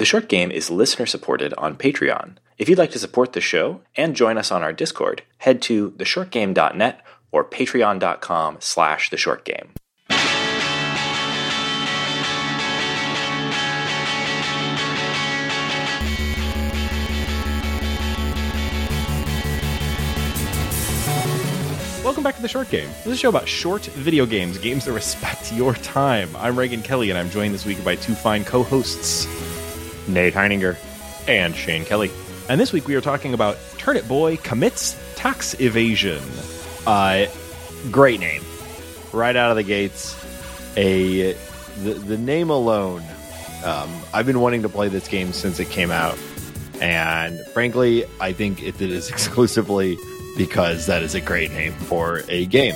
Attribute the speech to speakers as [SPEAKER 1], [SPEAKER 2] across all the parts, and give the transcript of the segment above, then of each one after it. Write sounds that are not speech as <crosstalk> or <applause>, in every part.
[SPEAKER 1] The short game is listener supported on Patreon. If you'd like to support the show and join us on our Discord, head to theshortgame.net or patreon.com slash theshortgame.
[SPEAKER 2] Welcome back to the Short Game. This is a show about short video games, games that respect your time. I'm Reagan Kelly, and I'm joined this week by two fine co-hosts,
[SPEAKER 3] Nate Heininger.
[SPEAKER 2] and Shane Kelly. And this week we are talking about Turnip Boy commits tax evasion.
[SPEAKER 3] Uh, great name. Right out of the gates. A the, the name alone. Um, I've been wanting to play this game since it came out. And frankly, I think it is <laughs> exclusively because that is a great name for a game.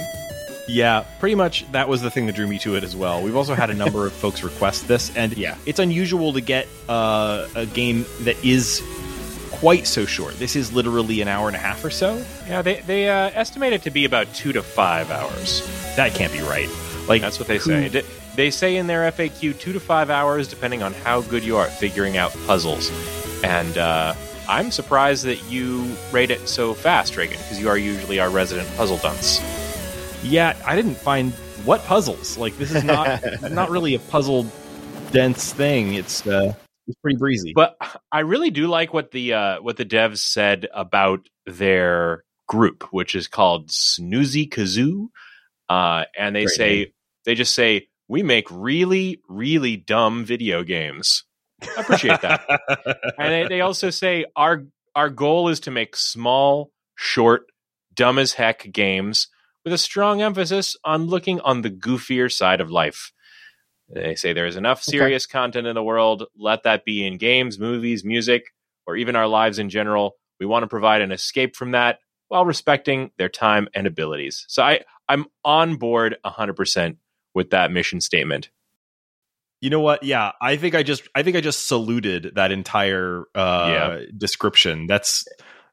[SPEAKER 2] Yeah, pretty much that was the thing that drew me to it as well. We've also had a number of folks request this, and
[SPEAKER 3] Yeah.
[SPEAKER 2] it's unusual to get uh, a game that is quite so short. This is literally an hour and a half or so.
[SPEAKER 4] Yeah, they they uh, estimate it to be about two to five hours.
[SPEAKER 2] That can't be right. Like
[SPEAKER 4] That's what they say. They- They say in their FAQ two to five hours, depending on how good you are at figuring out puzzles. And uh, I'm surprised that you rate it so fast, Reagan, because you are usually our resident puzzle dunce.
[SPEAKER 2] Yeah, I didn't find what puzzles. Like this is not <laughs> not really a puzzle dense thing. It's uh, it's pretty breezy.
[SPEAKER 4] But I really do like what the uh, what the devs said about their group, which is called Snoozy Kazoo, uh, and they
[SPEAKER 3] Great
[SPEAKER 4] say
[SPEAKER 3] name.
[SPEAKER 4] they just say we make really really dumb video games. I appreciate that, <laughs> and they, they also say our our goal is to make small, short, dumb as heck games with a strong emphasis on looking on the goofier side of life. They say there is enough serious content in the world. Let that be in games, movies, music, or even our lives in general. We want to provide an escape from that while respecting their time and abilities. So I, I'm on board 100% with that mission statement.
[SPEAKER 2] You know what? Yeah, I think I just I think I just saluted that entire uh,
[SPEAKER 4] Yeah.
[SPEAKER 2] description. That's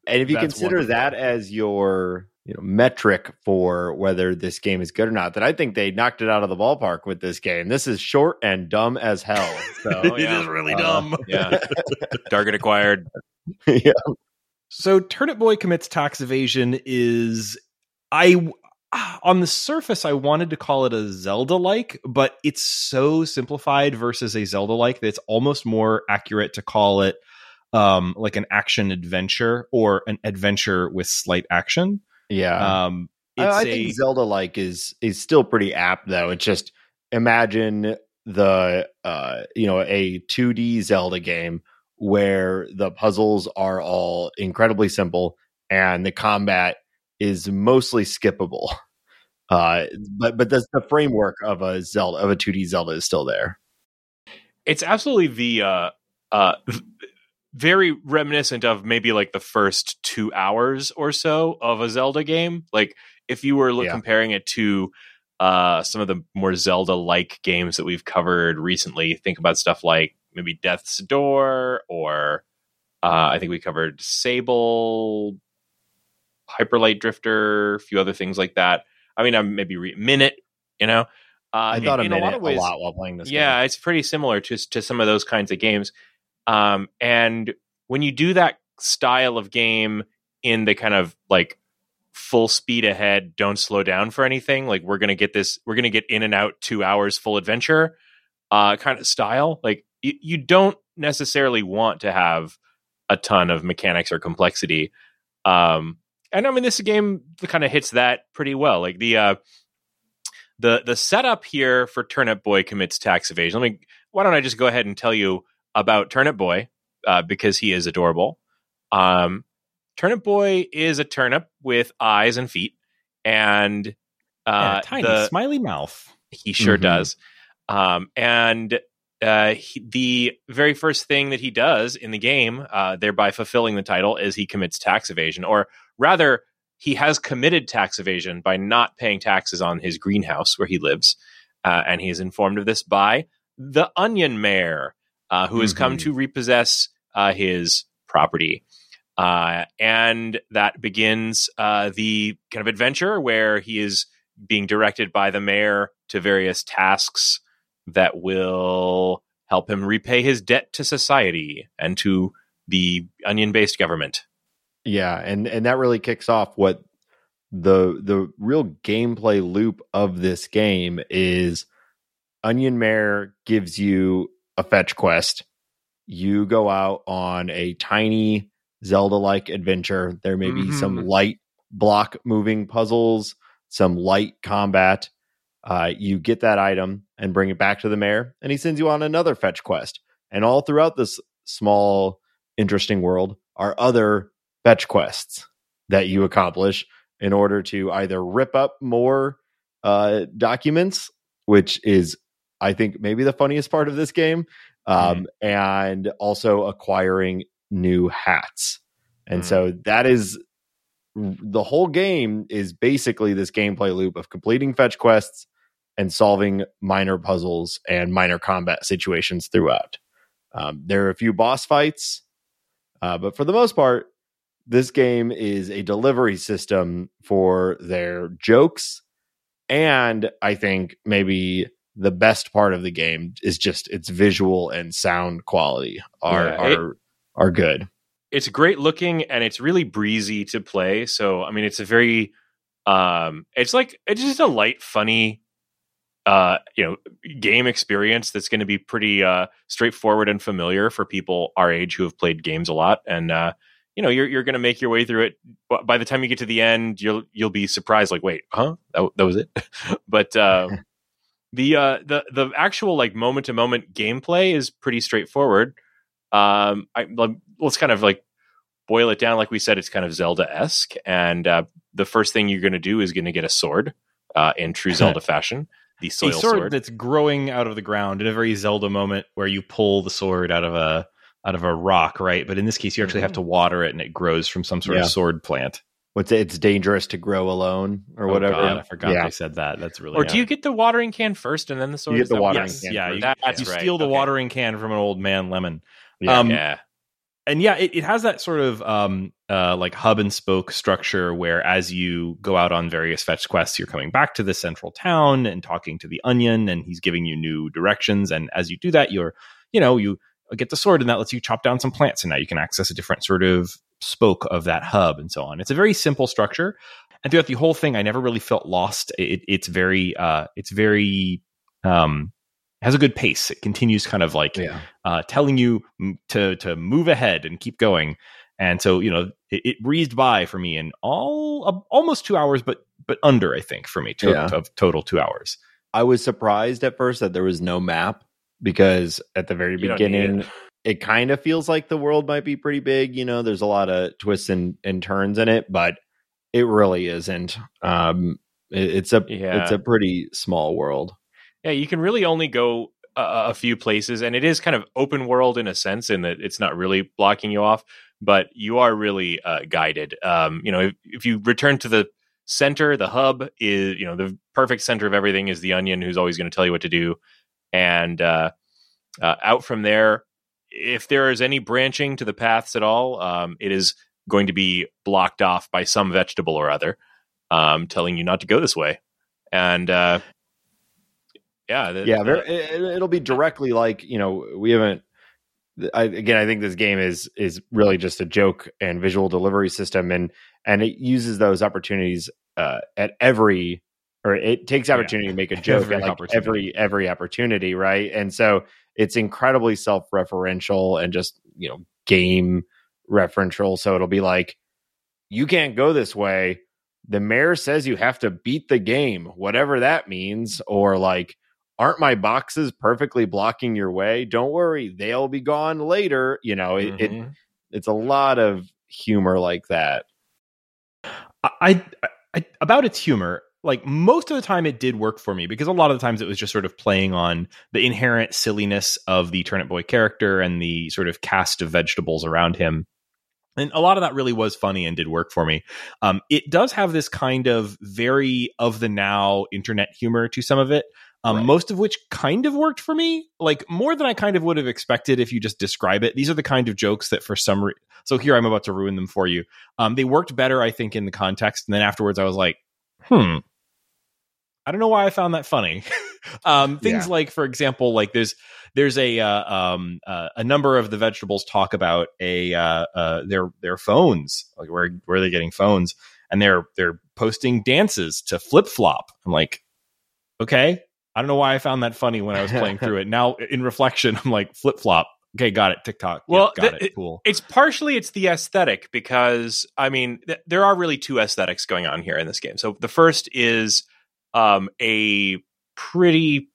[SPEAKER 3] And if you consider
[SPEAKER 2] wonderful.
[SPEAKER 3] that as your you know metric for whether this game is good or not, that I think they knocked it out of the ballpark with this game. This is short and dumb as hell. So
[SPEAKER 4] Oh, <laughs> yeah.
[SPEAKER 2] it is really
[SPEAKER 3] Uh,
[SPEAKER 2] dumb.
[SPEAKER 4] Yeah. <laughs> Target acquired. <laughs>
[SPEAKER 3] yeah.
[SPEAKER 2] So Turnip Boy commits tax evasion is I on the surface I wanted to call it a Zelda like, but it's so simplified versus a Zelda like that it's almost more accurate to call it um like an action adventure or an adventure with slight action.
[SPEAKER 3] Yeah.
[SPEAKER 2] Um
[SPEAKER 3] I,
[SPEAKER 2] it's
[SPEAKER 3] I
[SPEAKER 2] a,
[SPEAKER 3] think Zelda like is is still pretty apt though. It's just imagine the uh you know a 2D Zelda game where the puzzles are all incredibly simple and the combat is mostly skippable. Uh but but the, the framework of a Zelda of a 2D Zelda is still there.
[SPEAKER 4] It's absolutely the uh, uh, very reminiscent of maybe like the first two hours or so of a Zelda game. Like if you were
[SPEAKER 3] Yeah.
[SPEAKER 4] comparing it to uh, some of the more Zelda like games that we've covered recently, think about stuff like maybe Death's Door or uh, I think we covered Sable, Hyper Light Drifter, a few other things like that. I mean, I'm maybe re- Minit, you know. Uh,
[SPEAKER 3] I thought
[SPEAKER 4] in,
[SPEAKER 3] a
[SPEAKER 4] in a lot of ways,
[SPEAKER 3] a lot while playing this
[SPEAKER 4] yeah,
[SPEAKER 3] game.
[SPEAKER 4] it's pretty similar to to some of those kinds of games. Um, and when you do that style of game in the kind of like full speed ahead, don't slow down for anything, like we're gonna get this, we're gonna get in and out two hours full adventure, uh, kind of style. Like you, you don't necessarily want to have a ton of mechanics or complexity. Um, and I mean, this game kind of hits that pretty well. Like the uh, the the setup here for Turnip Boy commits tax evasion. Let me. Why don't I just go ahead and tell you about Turnip Boy uh, because he is adorable. Um, Turnip Boy is a turnip with eyes and feet, and
[SPEAKER 2] yeah,
[SPEAKER 4] uh,
[SPEAKER 2] tiny
[SPEAKER 4] the-
[SPEAKER 2] smiley mouth.
[SPEAKER 4] he sure
[SPEAKER 3] Mhm.
[SPEAKER 4] does. Um, and uh, he, the very first thing that he does in the game, uh, thereby fulfilling the title, is he commits tax evasion, or rather, he has committed tax evasion by not paying taxes on his greenhouse where he lives. Uh, and he is informed of this by the Onion Mayor, uh, who has come
[SPEAKER 3] Mhm.
[SPEAKER 4] to repossess uh, his property. Uh, and that begins uh, the kind of adventure where he is being directed by the mayor to various tasks that will help him repay his debt to society and to the onion based government.
[SPEAKER 3] Yeah, and and that really kicks off what the the real gameplay loop of this game is Onion Mayor gives you a fetch quest. You go out on a tiny Zelda like adventure. There may be
[SPEAKER 2] Mhm.
[SPEAKER 3] some light block moving puzzles, some light combat. Uh, you get that item and bring it back to the mayor, and he sends you on another fetch quest. And all throughout this small, interesting world are other fetch quests that you accomplish in order to either rip up more uh, documents, which is, I think, maybe the funniest part of this game, um, and also acquiring new hats. And
[SPEAKER 4] Mm.
[SPEAKER 3] so that is the whole game is basically this gameplay loop of completing fetch quests and solving minor puzzles and minor combat situations throughout. Um, there are a few boss fights, uh, but for the most part, this game is a delivery system for their jokes. And I think maybe the best part of the game is just its visual and sound quality are
[SPEAKER 4] Yeah, it-
[SPEAKER 3] are are good.
[SPEAKER 4] it's great looking and it's really breezy to play. So I mean, it's a very, um, it's like it's just a light, funny, uh, you know, game experience that's going to be pretty uh, straightforward and familiar for people our age who have played games a lot. And uh, you know, you're you're going to make your way through it. But by the time you get to the end, you'll you'll be surprised, like, wait, huh, that, that was it. <laughs> but uh, <laughs> the uh, the the actual like moment to moment gameplay is pretty straightforward. Um, I like, let's kind of like boil it down. Like we said, it's kind of Zelda esque, and uh, the first thing you're going to do is going to get a sword uh, in true Zelda <laughs> fashion. The soil
[SPEAKER 2] a sword,
[SPEAKER 4] sword.
[SPEAKER 2] that's growing out of the ground in a very Zelda moment where you pull the sword out of a out of a rock, right? But in this case, you actually have to water it, and it grows from some sort
[SPEAKER 3] Yeah.
[SPEAKER 2] of sword plant.
[SPEAKER 3] What's it? It's dangerous to grow alone or
[SPEAKER 2] Oh,
[SPEAKER 3] whatever.
[SPEAKER 2] God, I forgot
[SPEAKER 3] Yeah.
[SPEAKER 2] they said that. That's really
[SPEAKER 4] Or do you get the watering can first and then the sword?
[SPEAKER 3] get the watering
[SPEAKER 2] yes,
[SPEAKER 3] can
[SPEAKER 2] yeah,
[SPEAKER 3] first.
[SPEAKER 2] you,
[SPEAKER 4] That's
[SPEAKER 2] you
[SPEAKER 4] right.
[SPEAKER 2] steal the
[SPEAKER 4] Okay.
[SPEAKER 2] watering can from an old man lemon.
[SPEAKER 3] Yeah.
[SPEAKER 2] Um,
[SPEAKER 4] yeah.
[SPEAKER 2] and yeah, it, it has that sort of um, uh, like hub and spoke structure where as you go out on various fetch quests, you're coming back to the central town and talking to the onion, and he's giving you new directions. And as you do that, you're, you know, you get the sword, and that lets you chop down some plants, and now you can access a different sort of spoke of that hub and so on. It's a very simple structure, and throughout the whole thing, I never really felt lost. It, it's very, uh, it's very. Um, has a good pace. It continues kind of like
[SPEAKER 3] yeah.
[SPEAKER 2] uh, telling you to to move ahead and keep going. And so you know it, it breezed by for me in all uh, almost two hours, but but under I think for me to,
[SPEAKER 3] Yeah.
[SPEAKER 2] to- total two hours.
[SPEAKER 3] I was surprised at first that there was no map because at the very
[SPEAKER 4] You
[SPEAKER 3] beginning,
[SPEAKER 4] it.
[SPEAKER 3] kind of feels like the world might be pretty big. You know, there's a lot of twists and, and turns in it, but it really isn't. Um, it- it's a
[SPEAKER 4] Yeah.
[SPEAKER 3] it's a pretty small world.
[SPEAKER 4] Yeah, you can really only go a, a few places, and it is kind of open world in a sense, in that it's not really blocking you off, but you are really uh, guided. Um, you know, if, if you return to the center, the hub is, you know, the perfect center of everything is the onion, who's always going to tell you what to do, and uh, uh, out from there, if there is any branching to the paths at all, um, it is going to be blocked off by some vegetable or other, um, telling you not to go this way, and. Uh, yeah, the-
[SPEAKER 3] yeah,
[SPEAKER 4] the-
[SPEAKER 3] very, it, it'll be directly like you know we haven't. I, again, I think this game is is really just a joke and visual delivery system, and and it uses those opportunities uh, at every or it takes
[SPEAKER 2] Yeah.
[SPEAKER 3] opportunity to make a <laughs> joke
[SPEAKER 2] Every
[SPEAKER 3] at like every every opportunity, right? And so it's incredibly self referential and just you know game referential. So it'll be like you can't go this way. The mayor says you have to beat the game, whatever that means, or like aren't my boxes perfectly blocking your way? Don't worry, they'll be gone later. You know, it, it
[SPEAKER 4] Mhm.
[SPEAKER 3] it's a lot of humor like that.
[SPEAKER 2] I, I about its humor like most of the time it did work for me because a lot of the times it was just sort of playing on the inherent silliness of the turnip boy character and the sort of cast of vegetables around him. And a lot of that really was funny and did work for me. Um, it does have this kind of very of the now internet humor to some of it um,
[SPEAKER 3] Right.
[SPEAKER 2] most of which kind of worked for me like more than i kind of would have expected if you just describe it. These are the kind of jokes that for some re- so here i'm about to ruin them for you. Um, they worked better i think in the context and then afterwards i was like hmm I don't know why I found that funny. <laughs> um, things
[SPEAKER 3] Yeah.
[SPEAKER 2] like, for example, like there's there's a uh, um, uh, a number of the vegetables talk about a uh, uh, their their phones, like where where they're getting phones, and they're they're posting dances to flip flop. I'm like, okay, I don't know why I found that funny when I was playing through it. Now in reflection, <laughs> I'm like flip flop. Okay, got it. TikTok.
[SPEAKER 4] Well,
[SPEAKER 2] Yep, got
[SPEAKER 4] the-
[SPEAKER 2] it. Cool.
[SPEAKER 4] it's partially it's the aesthetic because I mean th- there are really two aesthetics going on here in this game. So the first is um, a pretty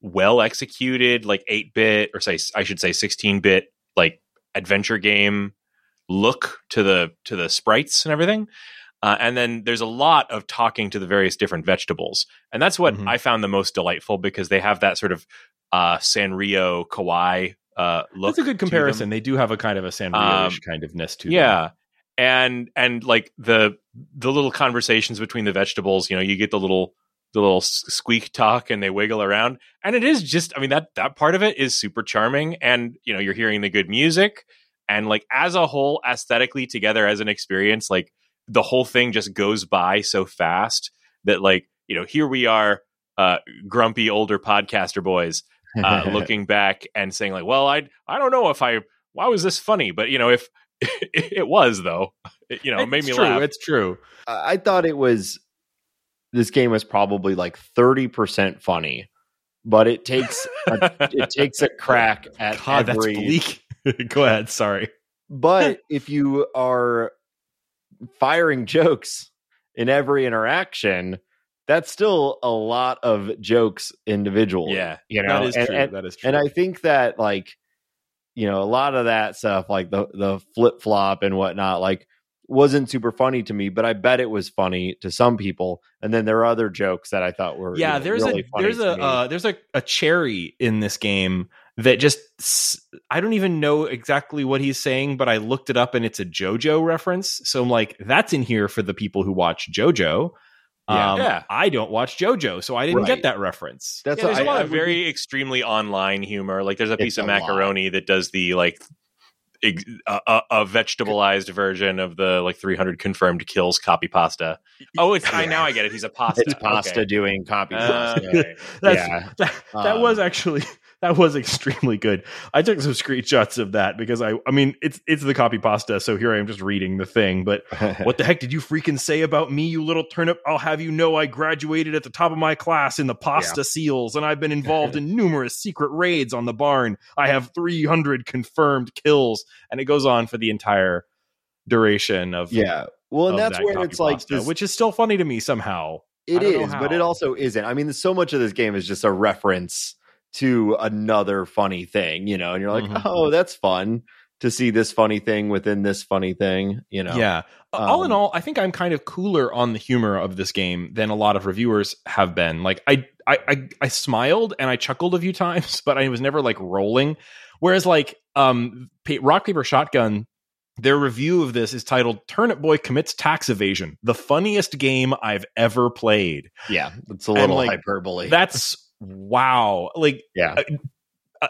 [SPEAKER 4] well executed like 8-bit or say I should say 16-bit like adventure game look to the to the sprites and everything. Uh, and then there's a lot of talking to the various different vegetables. And that's what
[SPEAKER 2] Mhm.
[SPEAKER 4] I found the most delightful because they have that sort of uh, Sanrio kawaii uh, look.
[SPEAKER 2] That's a good comparison. They do have a kind of a Sanrio-ish
[SPEAKER 4] Um,
[SPEAKER 2] kind of ness to them.
[SPEAKER 4] And and like the the little conversations between the vegetables, you know, you get the little the little squeak talk and they wiggle around. And it is just I mean that that part of it is super charming and you know, you're hearing the good music. And like as a whole aesthetically together as an experience like the whole thing just goes by so fast that like, you know, here we are uh grumpy older podcaster boys uh, <laughs> looking back and saying like, well, I I don't know if I why was this funny, but you know if <laughs> it was though, it, you know, it made me
[SPEAKER 2] true.
[SPEAKER 4] laugh.
[SPEAKER 2] It's true.
[SPEAKER 3] I thought it was this game was probably like 30% funny, but it takes a, <laughs> it takes a crack oh, at
[SPEAKER 2] God, that's bleak. <laughs> Go ahead. Sorry.
[SPEAKER 3] but if you are firing jokes in every interaction, that's still a lot of jokes individual.
[SPEAKER 4] Yeah,
[SPEAKER 3] you know,
[SPEAKER 2] that is
[SPEAKER 3] and,
[SPEAKER 2] true.
[SPEAKER 3] and-
[SPEAKER 2] that is true.
[SPEAKER 3] and I think that like you know a lot of that stuff, like the the flip flop and whatnot, like wasn't super funny to me, but I bet it was funny to some people. And then there are other jokes that I thought were
[SPEAKER 2] yeah,
[SPEAKER 3] you know,
[SPEAKER 2] there's
[SPEAKER 3] really
[SPEAKER 2] a
[SPEAKER 3] funny
[SPEAKER 2] there's a uh, there's a, a cherry in this game that just I don't even know exactly what he's saying, but I looked it up and it's a JoJo reference. So I'm like, that's in here for the people who watch JoJo.
[SPEAKER 3] Yeah.
[SPEAKER 2] Um,
[SPEAKER 4] Yeah.
[SPEAKER 2] I don't watch JoJo, so I didn't
[SPEAKER 3] Right.
[SPEAKER 2] get that reference.
[SPEAKER 3] That's
[SPEAKER 4] yeah,
[SPEAKER 3] what
[SPEAKER 4] there's a
[SPEAKER 3] I-
[SPEAKER 4] lot
[SPEAKER 3] I
[SPEAKER 4] of
[SPEAKER 3] would-
[SPEAKER 4] very extremely online humor. Like there's a piece
[SPEAKER 3] It's
[SPEAKER 4] of
[SPEAKER 3] a lot.
[SPEAKER 4] macaroni that does the like ex- a, a, a vegetabilized version of the like 300 confirmed kills copy pasta. Oh, it's I now I get it. He's a <laughs> pasta.
[SPEAKER 3] it's pasta
[SPEAKER 4] Okay.
[SPEAKER 3] doing copy
[SPEAKER 4] Uh,
[SPEAKER 3] pasta.
[SPEAKER 4] okay. <laughs>
[SPEAKER 2] That's,
[SPEAKER 3] Yeah.
[SPEAKER 2] that, that
[SPEAKER 3] Um,
[SPEAKER 2] was actually that was extremely good. I took some screenshots of that because I I mean it's it's the copy pasta, so here I am just reading the thing. But <laughs> what the heck did you freaking say about me, you little turnip? I'll have you know I graduated at the top of my class in the pasta seals, and I've been involved <laughs> in numerous secret raids on the barn. I have 300 confirmed kills, and it goes on for the entire duration of
[SPEAKER 3] yeah. Well, and that's
[SPEAKER 2] that
[SPEAKER 3] where it's like
[SPEAKER 2] pasta,
[SPEAKER 3] this,
[SPEAKER 2] which is still funny to me somehow.
[SPEAKER 3] It
[SPEAKER 2] I don't know
[SPEAKER 3] is, but it also isn't. I mean, so much of this game is just a reference to another funny thing, you know, and you're like,
[SPEAKER 2] Mhm.
[SPEAKER 3] oh, that's fun to see this funny thing within this funny thing, you know.
[SPEAKER 2] Yeah. all in
[SPEAKER 3] Um,
[SPEAKER 2] all, I think I'm kind of cooler on the humor of this game than a lot of reviewers have been. Like I I I, I smiled and I chuckled a few <laughs> times, but I was never like rolling. Whereas like um Rock Paper Shotgun their review of this is titled Turnip Boy Commits Tax Evasion, the funniest game I've ever played.
[SPEAKER 3] Yeah. It's a little
[SPEAKER 2] like,
[SPEAKER 3] hyperbole.
[SPEAKER 2] That's wow. Like
[SPEAKER 3] yeah.
[SPEAKER 2] I-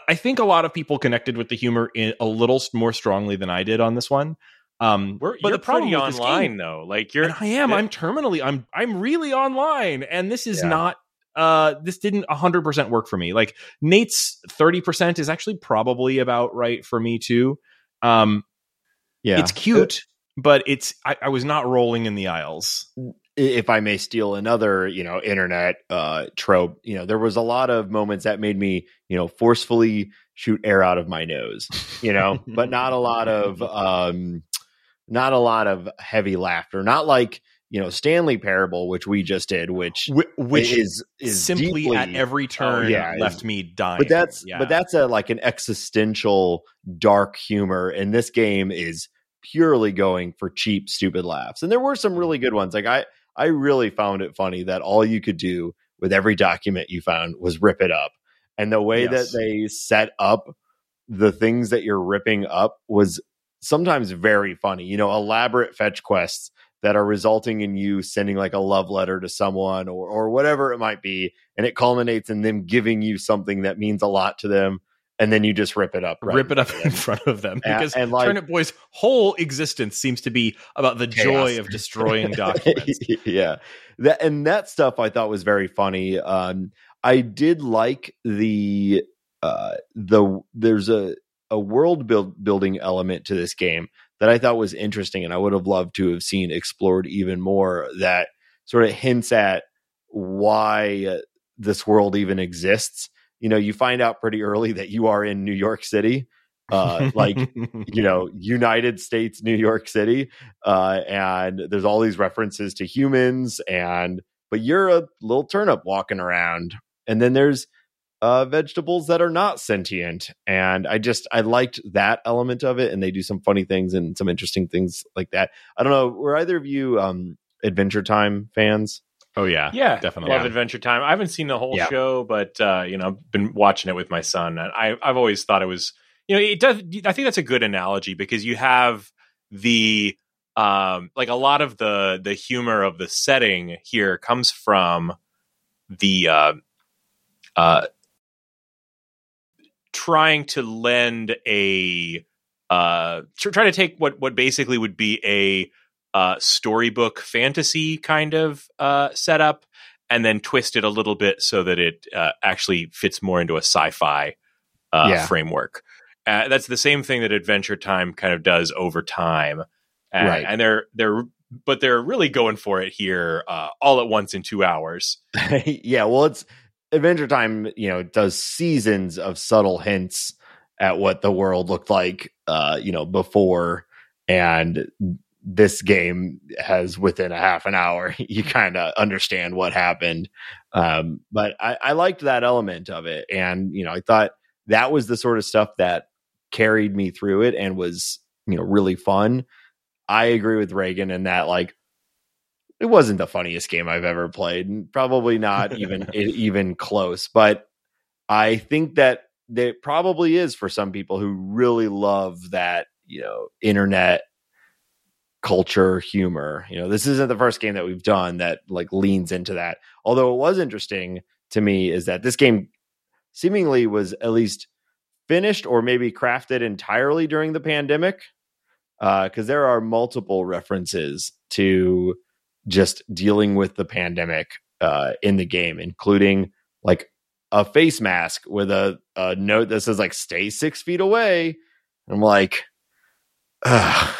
[SPEAKER 2] I think a lot of people connected with the humor in, a little more strongly than I did on this one. Um,
[SPEAKER 4] We're,
[SPEAKER 2] but
[SPEAKER 4] you're
[SPEAKER 2] the problem
[SPEAKER 4] pretty
[SPEAKER 2] with this game-
[SPEAKER 4] online though. Like you're
[SPEAKER 2] I am.
[SPEAKER 4] it-
[SPEAKER 2] I'm terminally. I'm. I'm really online, and this is
[SPEAKER 3] Yeah.
[SPEAKER 2] not. Uh, this didn't 100 percent work for me. Like Nate's 30 percent is actually probably about right for me too. Um,
[SPEAKER 3] Yeah.
[SPEAKER 2] it's cute, but it's. I, I was not rolling in the aisles.
[SPEAKER 3] If I may steal another, you know, internet uh trope, you know, there was a lot of moments that made me, you know, forcefully shoot air out of my nose, you know, but not a lot of <laughs> um not a lot of heavy laughter. Not like, you know, Stanley Parable, which we just did, which
[SPEAKER 2] Wh- which
[SPEAKER 3] is is
[SPEAKER 2] simply
[SPEAKER 3] deeply,
[SPEAKER 2] at every turn
[SPEAKER 3] yeah,
[SPEAKER 2] left
[SPEAKER 3] is-
[SPEAKER 2] me dying.
[SPEAKER 3] but that's
[SPEAKER 2] Yeah.
[SPEAKER 3] but that's a like an existential dark humor and this game is purely going for cheap stupid laughs and there were some really good ones like i i really found it funny that all you could do with every document you found was rip it up and the way
[SPEAKER 2] Yes.
[SPEAKER 3] that they set up the things that you're ripping up was sometimes very funny you know elaborate fetch quests that are resulting in you sending like a love letter to someone or or whatever it might be and it culminates in them giving you something that means a lot to them and then you just rip it up, right
[SPEAKER 2] rip it up <laughs>
[SPEAKER 3] in
[SPEAKER 2] front of them because
[SPEAKER 3] and, like-
[SPEAKER 2] Turnip Boy's whole existence seems to be about the
[SPEAKER 3] Chaos.
[SPEAKER 2] joy of <laughs> destroying documents. <laughs>
[SPEAKER 3] yeah, that and that stuff I thought was very funny. Um, I did like the uh, the there's a a world build building element to this game that I thought was interesting, and I would have loved to have seen explored even more. That sort of hints at why this world even exists. You know, you find out pretty early that you are in New York City, uh, like <laughs> you know united states new york city uh and there's all these references to humans and but you're a little turnip walking around and then there's uh vegetables that are not sentient and i just i liked that element of it and they do some funny things and some interesting things like that. I don't know were either of you um adventure time fans
[SPEAKER 2] oh yeah,
[SPEAKER 4] Yeah,
[SPEAKER 2] definitely.
[SPEAKER 4] Love Adventure Time. I haven't seen the whole
[SPEAKER 3] Yeah.
[SPEAKER 4] show, but uh, you know, I've been watching it with my son, and I, I've always thought it was, you know, it does. I think that's a good analogy because you have the um, like a lot of the the humor of the setting here comes from the uh, uh, trying to lend a uh, tr- try to take what what basically would be a uh, storybook fantasy kind of uh, setup and then twist it a little bit so that it uh, actually fits more into a sci-fi uh,
[SPEAKER 3] Yeah.
[SPEAKER 4] framework. Uh, that's the same thing that Adventure Time kind of does over time, and,
[SPEAKER 3] Right.
[SPEAKER 4] and they're they're but they're really going for it here uh, all at once in two hours. <laughs>
[SPEAKER 3] yeah, well, it's Adventure Time. You know, does seasons of subtle hints at what the world looked like, uh, you know, before, and this game has within a half an hour, <laughs> you kind of understand what happened. Um, but I, I liked that element of it, and you know, I thought that was the sort of stuff that carried me through it and was you know really fun. I agree with Reagan in that like it wasn't the funniest game I've ever played, and probably not even <laughs> even close. But I think that it probably is for some people who really love that you know internet culture humor. You know, this isn't the first game that we've done that like leans into that. Although it was interesting to me is that this game seemingly was at least finished or maybe crafted entirely during the pandemic because there are multiple references to just dealing with the pandemic uh, in the game, including like a face mask with a, a note that says like "Stay six feet away." I'm like, "Ugh,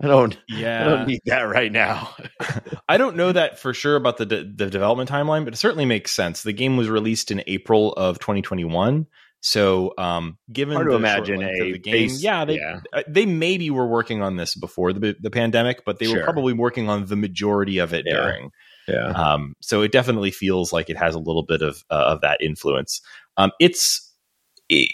[SPEAKER 3] I don't,
[SPEAKER 2] Yeah, I
[SPEAKER 3] don't need that right now. <laughs>
[SPEAKER 2] I don't know that for sure about the de- the development timeline, but it certainly makes sense. The game was released in April of 2021, so um, given
[SPEAKER 3] Hard to
[SPEAKER 2] the
[SPEAKER 3] imagine a
[SPEAKER 2] the game,
[SPEAKER 3] face-
[SPEAKER 2] yeah, they
[SPEAKER 3] yeah.
[SPEAKER 2] uh, they maybe were working on this before the the pandemic, but they were probably working on the majority of it
[SPEAKER 3] Yeah.
[SPEAKER 2] during.
[SPEAKER 3] Yeah,
[SPEAKER 2] Um, so it definitely feels like it has a little bit of uh, of that influence. Um, it's it,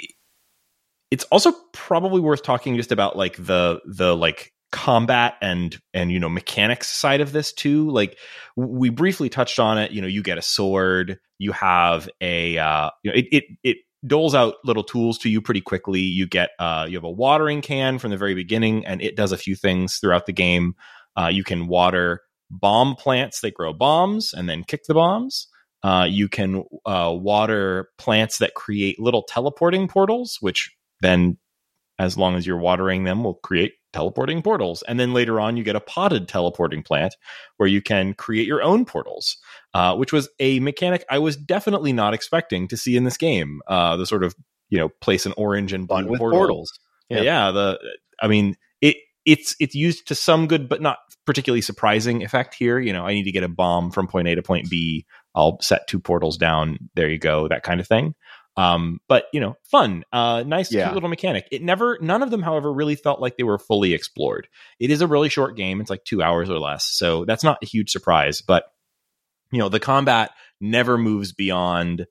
[SPEAKER 2] it's also probably worth talking just about like the the like combat and and you know mechanics side of this too. Like we briefly touched on it. You know, you get a sword, you have a uh, you know it it it doles out little tools to you pretty quickly. You get uh, you have a watering can from the very beginning, and it does a few things throughout the game. Uh, you can water bomb plants that grow bombs and then kick the bombs. Uh, you can uh, water plants that create little teleporting portals, which then, as long as you're watering them, will create teleporting portals. And then later on, you get a potted teleporting plant where you can create your own portals, uh, which was a mechanic I was definitely not expecting to see in this game. Uh, the sort of you know place an orange and blue
[SPEAKER 3] with
[SPEAKER 2] portal.
[SPEAKER 3] portals.
[SPEAKER 2] Yeah.
[SPEAKER 3] Yeah.
[SPEAKER 2] the I mean it it's it's used to some good but not particularly surprising effect here. You know, I need to get a bomb from point A to point B. I'll set two portals down. There you go, that kind of thing. Um, but you know, fun, uh, nice,
[SPEAKER 3] Yeah.
[SPEAKER 2] cute little mechanic. It never, none of them, however, really felt like they were fully explored. It is a really short game; it's like two hours or less, so that's not a huge surprise. But you know, the combat never moves beyond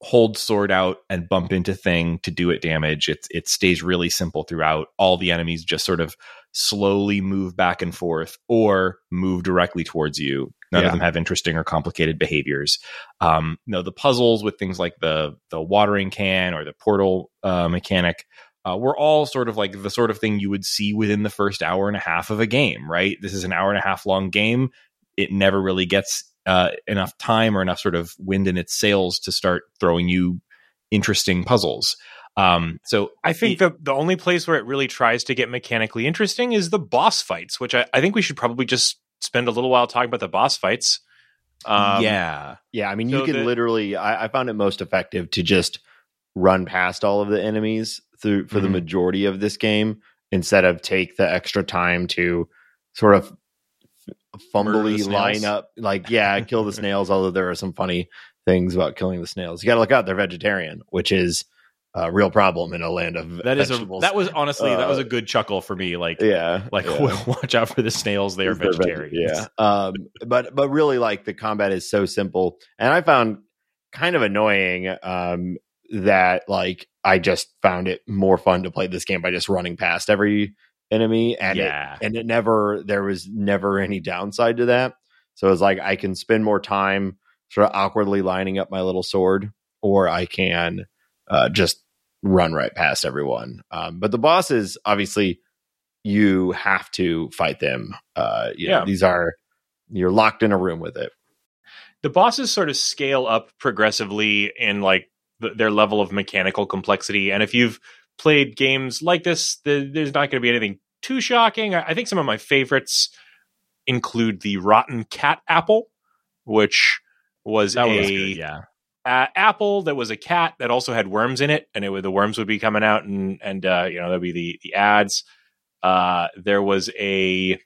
[SPEAKER 2] hold sword out and bump into thing to do it damage. It it stays really simple throughout. All the enemies just sort of slowly move back and forth or move directly towards you. None
[SPEAKER 3] Yeah.
[SPEAKER 2] of them have interesting or complicated behaviors. Um, no, the puzzles with things like the the watering can or the portal uh, mechanic uh, were all sort of like the sort of thing you would see within the first hour and a half of a game. Right? This is an hour and a half long game. It never really gets uh, enough time or enough sort of wind in its sails to start throwing you interesting puzzles. Um, so
[SPEAKER 4] I think the the only place where it really tries to get mechanically interesting is the boss fights, which I, I think we should probably just spend a little while talking about the boss fights. Um,
[SPEAKER 2] yeah,
[SPEAKER 3] Yeah, I mean,
[SPEAKER 4] So
[SPEAKER 3] you can
[SPEAKER 4] the-
[SPEAKER 3] literally. I, I found it most effective to just run past all of the enemies through for the
[SPEAKER 2] Mhm.
[SPEAKER 3] majority of this game instead of take the extra time to sort of
[SPEAKER 2] Murder
[SPEAKER 3] fumbly line up. Like, yeah, kill the <laughs> snails. Although there are some funny things about killing the snails. You got to look out; they're vegetarian, which is a real problem in a land of
[SPEAKER 2] that is a that was honestly that was
[SPEAKER 3] Uh,
[SPEAKER 2] a good chuckle for me. Like
[SPEAKER 3] yeah,
[SPEAKER 2] like
[SPEAKER 3] yeah. <laughs>
[SPEAKER 2] watch out for the snails; they are vegetarians.
[SPEAKER 3] Yeah. Um, but but really, like the combat is so simple, and I found kind of annoying um, that like I just found it more fun to play this game by just running past every enemy, and it,
[SPEAKER 2] yeah.
[SPEAKER 3] and it never there was never any downside to that. So it's like I can spend more time sort of awkwardly lining up my little sword, or I can uh, just run right past everyone. Um, but the bosses, obviously, you have to fight them. Uh, you know,
[SPEAKER 4] Yeah.
[SPEAKER 3] these are you're locked in a room with it.
[SPEAKER 4] the bosses sort of scale up progressively in like th- their level of mechanical complexity and if you've played games like this the, there's not going to be anything too shocking I, I think some of my favorites include the rotten cat apple which was
[SPEAKER 2] That
[SPEAKER 4] a
[SPEAKER 2] was good. Yeah.
[SPEAKER 4] Uh, apple that was a cat that also had worms in it and it would the worms would be coming out and and uh, you know there'd be the the ads uh, there was a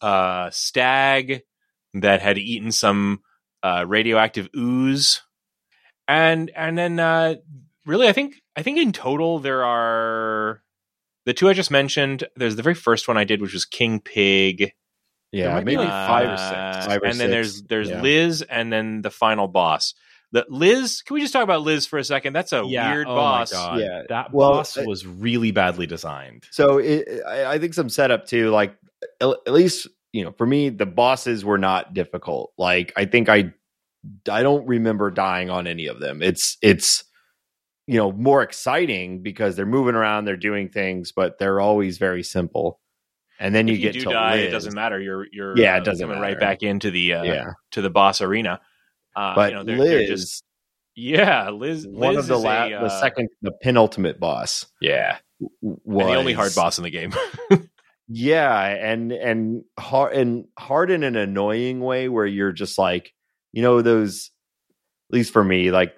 [SPEAKER 4] uh, stag that had eaten some uh, radioactive ooze and and then uh, really i think i think in total there are the two i just mentioned there's the very first one i did which was king pig
[SPEAKER 3] Yeah, maybe
[SPEAKER 2] like five or six.
[SPEAKER 4] uh,
[SPEAKER 3] Five or
[SPEAKER 4] and then there's there's
[SPEAKER 3] yeah.
[SPEAKER 4] Liz, and then the final boss. The Liz, can we just talk about Liz for a second? That's a weird
[SPEAKER 2] oh
[SPEAKER 4] boss.
[SPEAKER 2] My God.
[SPEAKER 3] Yeah.
[SPEAKER 2] That
[SPEAKER 3] Well,
[SPEAKER 2] boss
[SPEAKER 3] I-
[SPEAKER 2] was really badly designed.
[SPEAKER 3] So it, I, I think some setup too. Like at at least you know, for me, the bosses were not difficult. Like I think I, I don't remember dying on any of them. It's it's you know more exciting because they're moving around, they're doing things, but they're always very simple. And then you
[SPEAKER 4] if
[SPEAKER 3] get
[SPEAKER 4] you do
[SPEAKER 3] to
[SPEAKER 4] die,
[SPEAKER 3] Liz.
[SPEAKER 4] it doesn't matter. You're you're
[SPEAKER 3] Yeah, it
[SPEAKER 4] uh,
[SPEAKER 3] doesn't
[SPEAKER 4] coming
[SPEAKER 3] matter.
[SPEAKER 4] right back into the uh,
[SPEAKER 3] Yeah,
[SPEAKER 4] to the boss arena. Uh,
[SPEAKER 3] but
[SPEAKER 4] you know, they're,
[SPEAKER 3] Liz,
[SPEAKER 4] they're just yeah, Liz.
[SPEAKER 3] one
[SPEAKER 4] Liz
[SPEAKER 3] of the
[SPEAKER 4] is
[SPEAKER 3] la-
[SPEAKER 4] a,
[SPEAKER 3] the
[SPEAKER 4] uh,
[SPEAKER 3] second, the penultimate boss,
[SPEAKER 4] yeah,
[SPEAKER 3] was
[SPEAKER 4] and the only hard boss in the game. <laughs>
[SPEAKER 3] Yeah, and and hard and hard in an annoying way where you're just like, you know, those at least for me, like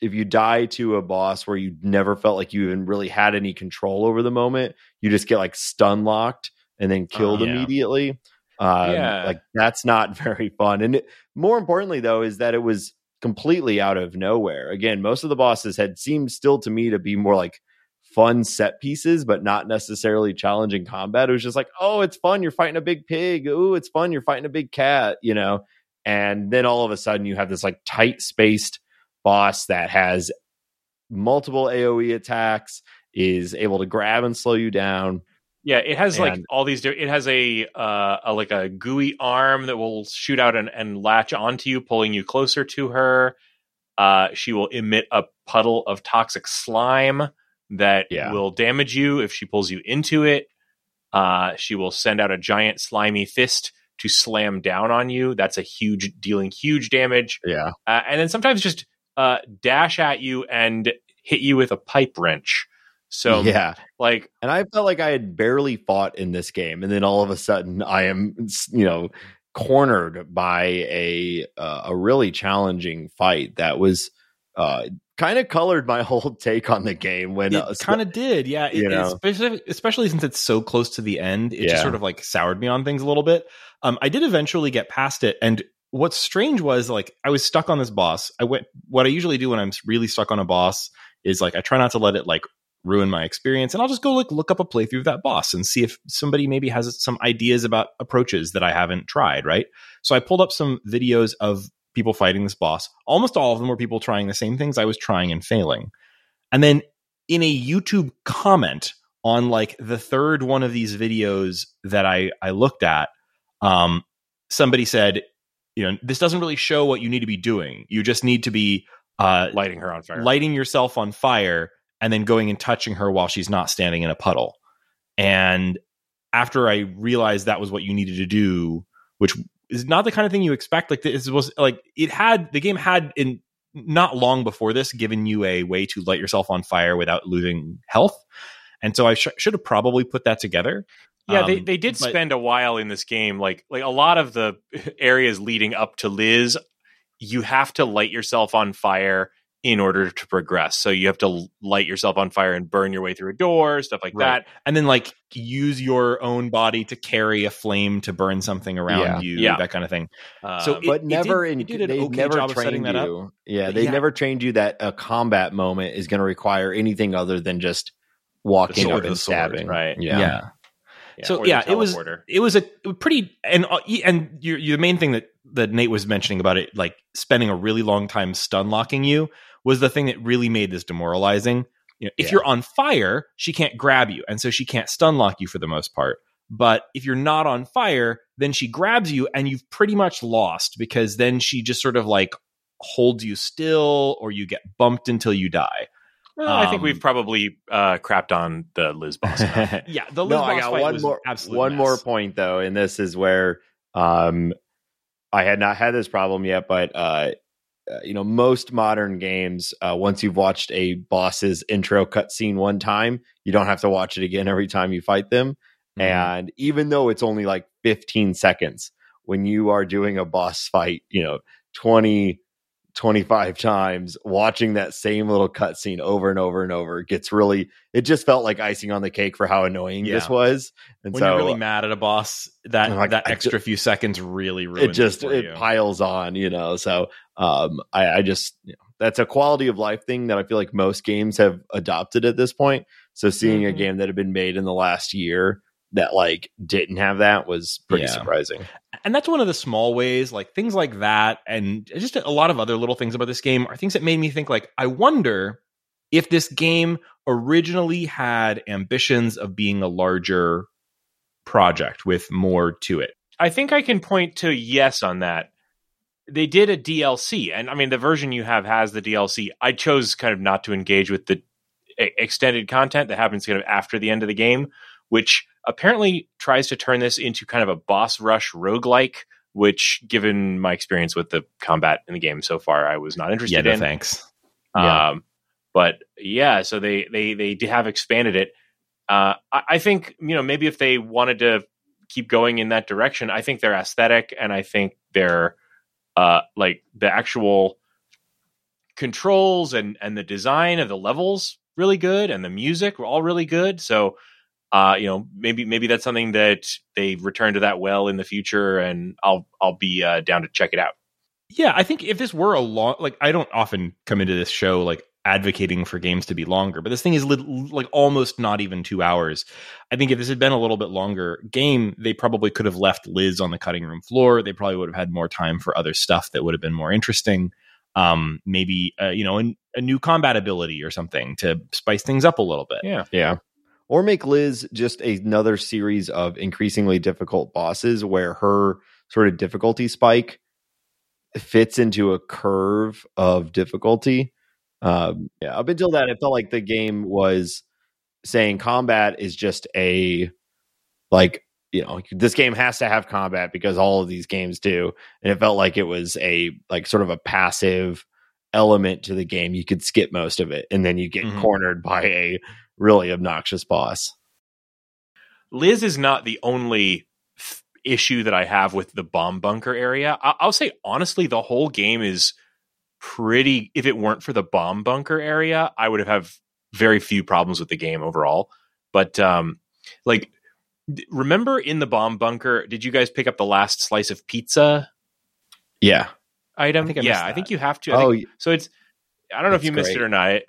[SPEAKER 3] if you die to a boss where you never felt like you even really had any control over the moment, you just get like stun locked and then killed
[SPEAKER 2] Uh, yeah.
[SPEAKER 3] immediately. Um,
[SPEAKER 4] Yeah.
[SPEAKER 3] like that's not <laughs> very fun. And it, more importantly, though, is that it was completely out of nowhere. Again, most of the bosses had seemed still to me to be more like fun set pieces, but not necessarily challenging combat. It was just like, oh, it's fun. You're fighting a big pig. Ooh, it's fun. You're fighting a big cat, you know? And then all of a sudden you have this like tight spaced boss that has multiple AoE attacks, is able to grab and slow you down.
[SPEAKER 4] Yeah, it has like all these. It has a, uh, a like a gooey arm that will shoot out and, and latch onto you, pulling you closer to her. Uh, she will emit a puddle of toxic slime that
[SPEAKER 3] Yeah.
[SPEAKER 4] will damage you if she pulls you into it. Uh, she will send out a giant slimy fist to slam down on you. That's a huge, dealing huge damage.
[SPEAKER 3] Yeah.
[SPEAKER 4] Uh, and then sometimes just uh, dash at you and hit you with a pipe wrench. So,
[SPEAKER 3] yeah.
[SPEAKER 4] like,
[SPEAKER 3] And I felt like I had barely fought in this game. And then all of a sudden I am, you know, cornered by a uh, a really challenging fight that was uh, kind of colored my <laughs> whole take on the game when uh,
[SPEAKER 2] It kind of did, yeah. It- especially, especially since it's so close to the end, it
[SPEAKER 3] Yeah.
[SPEAKER 2] just sort of like soured me on things a little bit. Um, I did eventually get past it, and what's strange was like I was stuck on this boss. I went. What I usually do when I'm really stuck on a boss is like I try not to let it like ruin my experience, and I'll just go like look up a playthrough of that boss and see if somebody maybe has some ideas about approaches that I haven't tried. Right. So I pulled up some videos of people fighting this boss. Almost all of them were people trying the same things I was trying and failing. And then in a YouTube comment on like the third one of these videos that I I looked at, um, somebody said, you know, this doesn't really show what you need to be doing. You just need to be uh,
[SPEAKER 4] lighting her on fire.
[SPEAKER 2] lighting yourself on fire and then going and touching her while she's not standing in a puddle. And after I realized that was what you needed to do, which is not the kind of thing you expect, like this was like it had the game had in not long before this given you a way to light yourself on fire without losing health. And so I sh- should have probably put that together.
[SPEAKER 4] Yeah, they,
[SPEAKER 2] Um,
[SPEAKER 4] they did
[SPEAKER 2] but-
[SPEAKER 4] spend a while in this game. Like like a lot of the <laughs> areas leading up to Liz, you have to light yourself on fire in order to progress. So you have to light yourself on fire and burn your way through a door, stuff like
[SPEAKER 2] Right.
[SPEAKER 4] that.
[SPEAKER 2] and then like use your own body to carry a flame to burn something around
[SPEAKER 3] Yeah.
[SPEAKER 2] you,
[SPEAKER 4] Yeah.
[SPEAKER 2] that kind of thing.
[SPEAKER 4] Um,
[SPEAKER 2] So it-
[SPEAKER 3] but never
[SPEAKER 2] did-
[SPEAKER 3] in
[SPEAKER 2] it did
[SPEAKER 3] they
[SPEAKER 2] okay
[SPEAKER 3] never
[SPEAKER 2] job of setting
[SPEAKER 3] trained
[SPEAKER 2] that up.
[SPEAKER 3] you. Yeah, they
[SPEAKER 2] Yeah.
[SPEAKER 3] never trained you that a combat moment is going to require anything other than just walking
[SPEAKER 2] sword
[SPEAKER 3] up and
[SPEAKER 2] the sword,
[SPEAKER 3] stabbing.
[SPEAKER 4] right.
[SPEAKER 3] Yeah.
[SPEAKER 2] yeah.
[SPEAKER 4] yeah,
[SPEAKER 2] so yeah, it was it was a pretty and uh, and you the main thing that that Nate was mentioning about it, like spending a really long time stun locking you, was the thing that really made this demoralizing. You know, if
[SPEAKER 3] Yeah.
[SPEAKER 2] you're on fire, she can't grab you, and so she can't stun lock you for the most part. But if you're not on fire, then she grabs you, and you've pretty much lost because then she just sort of like holds you still, or you get bumped until you die.
[SPEAKER 4] Well, I think
[SPEAKER 2] um,
[SPEAKER 4] we've probably uh, crapped on the Liz boss. <laughs>
[SPEAKER 2] Yeah, the Liz
[SPEAKER 3] no,
[SPEAKER 2] boss
[SPEAKER 3] I got
[SPEAKER 2] fight
[SPEAKER 3] one
[SPEAKER 2] was
[SPEAKER 3] more
[SPEAKER 2] absolute
[SPEAKER 3] one more point though, and this is where um I had not had this problem yet, but uh uh, you know, most modern games, uh, once you've watched a boss's intro cutscene one time, you don't have to watch it again every time you fight them.
[SPEAKER 2] Mhm.
[SPEAKER 3] And even though it's only like 15 seconds, when you are doing a boss fight, you know, 20, 25 times, watching that same little cutscene over and over and over gets really, it just felt like icing on the cake for how annoying this was. And
[SPEAKER 2] when
[SPEAKER 3] so
[SPEAKER 2] you're really mad at a boss, that
[SPEAKER 3] Like,
[SPEAKER 2] that extra few seconds really ruins
[SPEAKER 3] it just
[SPEAKER 2] for
[SPEAKER 3] it piles on, you know. So um I, I just you know, that's a quality of life thing that I feel like most games have adopted at this point. So seeing a
[SPEAKER 2] Mhm.
[SPEAKER 3] game that had been made in the last year that like didn't have that was pretty
[SPEAKER 2] Yeah.
[SPEAKER 3] surprising.
[SPEAKER 2] and that's one of the small ways, like things like that, and just a lot of other little things about this game are things that made me think like, I wonder if this game originally had ambitions of being a larger project with more to it.
[SPEAKER 4] I think I can point to yes on that. They did a DLC, and I mean the version you have has the DLC. I chose kind of not to engage with the extended content that happens kind of after the end of the game, which apparently tries to turn this into kind of a boss rush roguelike, which given my experience with the combat in the game so far, I was not interested
[SPEAKER 2] Yeah,
[SPEAKER 4] interested
[SPEAKER 2] no
[SPEAKER 4] in.
[SPEAKER 2] thanks.
[SPEAKER 3] Yeah.
[SPEAKER 4] Um, but yeah, so they they they have expanded it. Uh, I, I think you know maybe if they wanted to keep going in that direction, I think their aesthetic and I think their uh, like the actual controls and and the design of the levels really good and the music were all really good. So uh, you know maybe maybe that's something that they return to that well in the future, and I'll I'll be uh, down to check it out.
[SPEAKER 2] Yeah, I think if this were a long, like I don't often come into this show like advocating for games to be longer, but this thing is lit- like almost not even two hours. I think if this had been a little bit longer game, they probably could have left Liz on the cutting room floor. They probably would have had more time for other stuff that would have been more interesting. Um, maybe uh, you know a, a new combat ability or something to spice things up a little bit.
[SPEAKER 4] Yeah.
[SPEAKER 3] Yeah. Or make Liz just another series of increasingly difficult bosses where her sort of difficulty spike fits into a curve of difficulty. Um, yeah, up until that, it felt like the game was saying combat is just a like you know this game has to have combat because all of these games do, and it felt like it was a like sort of a passive element to the game. You could skip most of it, and then you get
[SPEAKER 2] Mhm.
[SPEAKER 3] cornered by a really obnoxious boss.
[SPEAKER 4] Liz is not the only th- issue that I have with the bomb bunker area. I- I'll say honestly, the whole game is pretty. If it weren't for the bomb bunker area, I would have have very few problems with the game overall. But um, like, remember in the bomb bunker, did you guys pick up the last slice of pizza
[SPEAKER 3] Yeah.
[SPEAKER 4] item?
[SPEAKER 2] I think I
[SPEAKER 4] yeah, I think you have to. I
[SPEAKER 3] Oh,
[SPEAKER 4] think- so it's. I don't know if
[SPEAKER 3] That's
[SPEAKER 4] you missed it or not.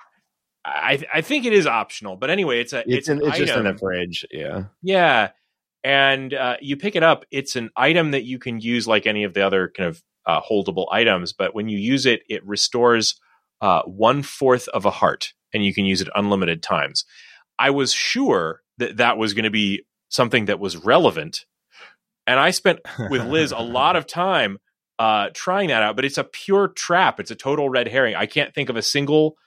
[SPEAKER 4] I I think it is optional, but anyway, it's a
[SPEAKER 3] it's in,
[SPEAKER 4] an
[SPEAKER 3] it's just in the fridge. Yeah.
[SPEAKER 4] Yeah. And uh, you pick it up. It's an item that you can use like any of the other kind of uh, holdable items. But when you use it, it restores uh, one fourth of a heart and you can use it unlimited times. I was sure that that was going to be something that was relevant. And I spent with Liz a <laughs> lot of time uh, trying that out, but it's a pure trap. It's a total red herring. I can't think of a single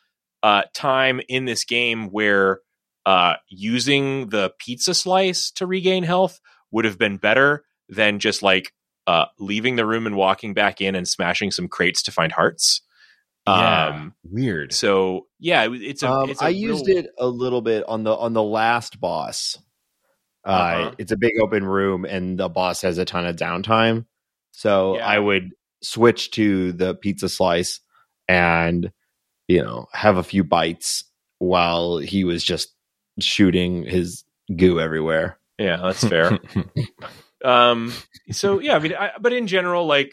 [SPEAKER 4] uh, time in this game where uh, using the pizza slice to regain health would have been better than just like uh, leaving the room and walking back in and smashing some crates to find hearts.
[SPEAKER 2] Yeah.
[SPEAKER 4] Um,
[SPEAKER 2] Weird.
[SPEAKER 4] so yeah, it, it's a.
[SPEAKER 3] Um,
[SPEAKER 4] it's a
[SPEAKER 3] I used
[SPEAKER 4] real-
[SPEAKER 3] it a little bit on the on the last boss. Uh,
[SPEAKER 4] Uh-huh.
[SPEAKER 3] It's a big open room, and the boss has a ton of downtime. So
[SPEAKER 4] Yeah.
[SPEAKER 3] I would switch to the pizza slice, and you know have a few bites while he was just shooting his goo everywhere.
[SPEAKER 4] Yeah, that's fair. <laughs> um. So yeah, I mean, I, but in general, like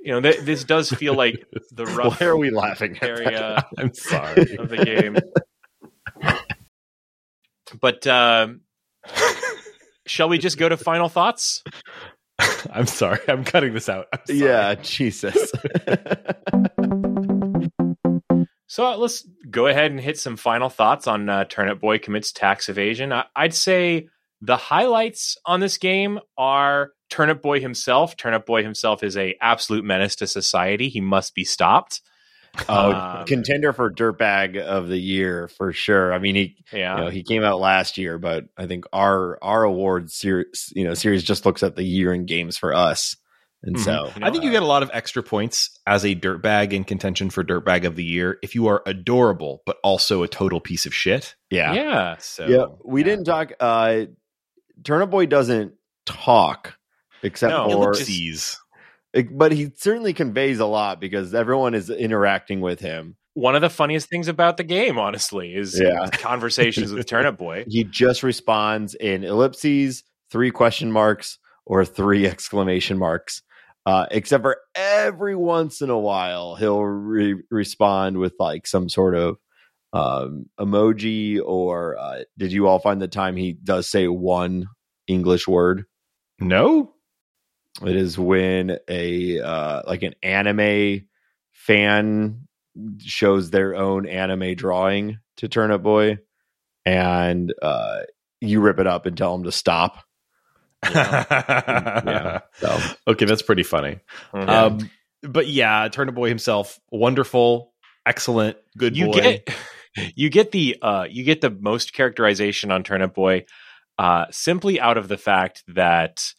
[SPEAKER 4] you know, th- this does feel like the <laughs> rough
[SPEAKER 3] Why are we laughing?
[SPEAKER 4] Area <laughs>
[SPEAKER 2] I'm sorry.
[SPEAKER 4] of the game. But um, shall we just go to final thoughts?
[SPEAKER 2] I'm sorry. I'm cutting this out.
[SPEAKER 3] Yeah, Jesus.
[SPEAKER 4] So uh, let's go ahead and hit some final thoughts on uh, Turnip Boy commits tax evasion. I- I'd say the highlights on this game are Turnip Boy himself. Turnip Boy himself is a absolute menace to society. He must be stopped.
[SPEAKER 3] oh,
[SPEAKER 4] Um,
[SPEAKER 3] contender for dirtbag of the year for sure. I mean, he
[SPEAKER 4] Yeah,
[SPEAKER 3] you know, he came out last year, but I think our our award series, you know, series just looks at the year in games for us, and
[SPEAKER 2] Mhm.
[SPEAKER 3] so
[SPEAKER 4] You know,
[SPEAKER 2] I think you get a lot of extra points as a dirtbag in contention for dirtbag of the year if you are adorable but also a total piece of shit.
[SPEAKER 3] yeah, yeah.
[SPEAKER 4] So, yeah.
[SPEAKER 2] So
[SPEAKER 3] we didn't talk. uh Turnip Boy doesn't talk except
[SPEAKER 4] No,
[SPEAKER 3] for,
[SPEAKER 2] ellipses.
[SPEAKER 3] but he certainly conveys a lot because everyone is interacting with him.
[SPEAKER 4] One of the funniest things about the game, honestly, is
[SPEAKER 3] Yeah.
[SPEAKER 4] conversations with Turnip <laughs> Boy.
[SPEAKER 3] He just responds in ellipses, three question marks, or three <laughs> exclamation marks. Uh, except for every once in a while, he'll re- respond with like some sort of um, emoji. Or uh, did you all find the time he does say one English word?
[SPEAKER 2] No?
[SPEAKER 3] It is when a uh, like an anime fan shows their own anime drawing to Turnip Boy, and uh, you rip it up and tell him to stop. <laughs>
[SPEAKER 2] yeah.
[SPEAKER 3] So
[SPEAKER 2] Okay, that's pretty funny.
[SPEAKER 4] Mhm.
[SPEAKER 2] Um, but yeah, Turnip Boy himself, wonderful, excellent, good
[SPEAKER 4] you
[SPEAKER 2] boy.
[SPEAKER 4] get <laughs> you get the uh you get the most characterization on Turnip Boy uh simply out of the fact that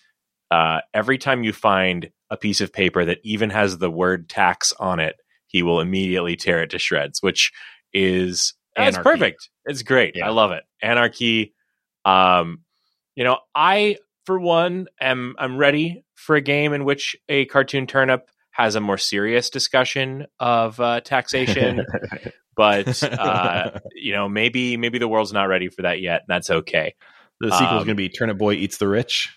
[SPEAKER 4] uh every time you find a piece of paper that even has the word tax on it, he will immediately tear it to shreds, which is it's perfect. It's great.
[SPEAKER 3] Yeah.
[SPEAKER 4] I love it. Anarchy. Um you know, I for one am I'm ready for a game in which a cartoon turnip has a more serious discussion of uh, taxation. <laughs> But uh, you know maybe maybe the world's not ready for that yet and that's okay.
[SPEAKER 2] The sequel's
[SPEAKER 4] um,
[SPEAKER 2] going to be Turnip Boy Eats the Rich.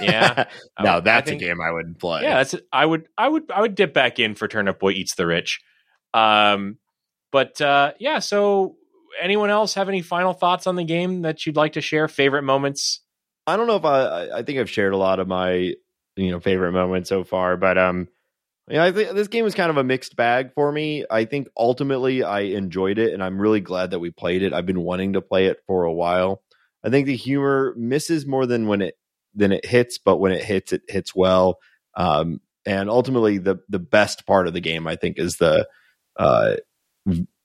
[SPEAKER 4] yeah. <laughs>
[SPEAKER 3] Now
[SPEAKER 4] I
[SPEAKER 3] that's
[SPEAKER 4] think-
[SPEAKER 3] a game I would play.
[SPEAKER 4] yeah that's i would i would i would dip back in for turnip boy eats the rich. Um but uh yeah so anyone else have any final thoughts on the game that you'd like to share? Favorite moments
[SPEAKER 3] I don't know if I I- think I've shared a lot of my you know favorite moments so far, but um yeah, I think this game was kind of a mixed bag for me. I think ultimately I enjoyed it and I'm really glad that we played it. I've been wanting to play it for a while. I think the humor misses more than when it than it hits, but when it hits it hits well. Um and ultimately the the best part of the game I think is the uh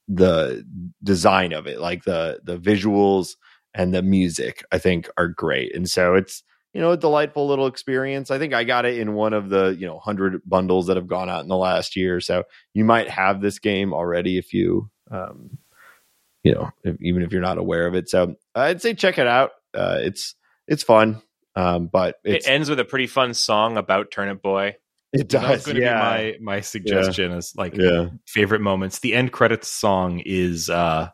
[SPEAKER 3] the design of it, like the the visuals and the music i think are great. And so it's you know a delightful little experience. I think i got it in one of the you know 100 bundles that have gone out in the last year. So you might have this game already if you um you know if, even if you're not aware of it. So i'd say check it out. Uh it's it's fun um but it's,
[SPEAKER 4] it ends with a pretty fun song about turnip boy.
[SPEAKER 3] It does
[SPEAKER 2] going to
[SPEAKER 3] yeah.
[SPEAKER 2] be my my suggestion is like
[SPEAKER 3] yeah.
[SPEAKER 2] favorite moments. The end credits song is uh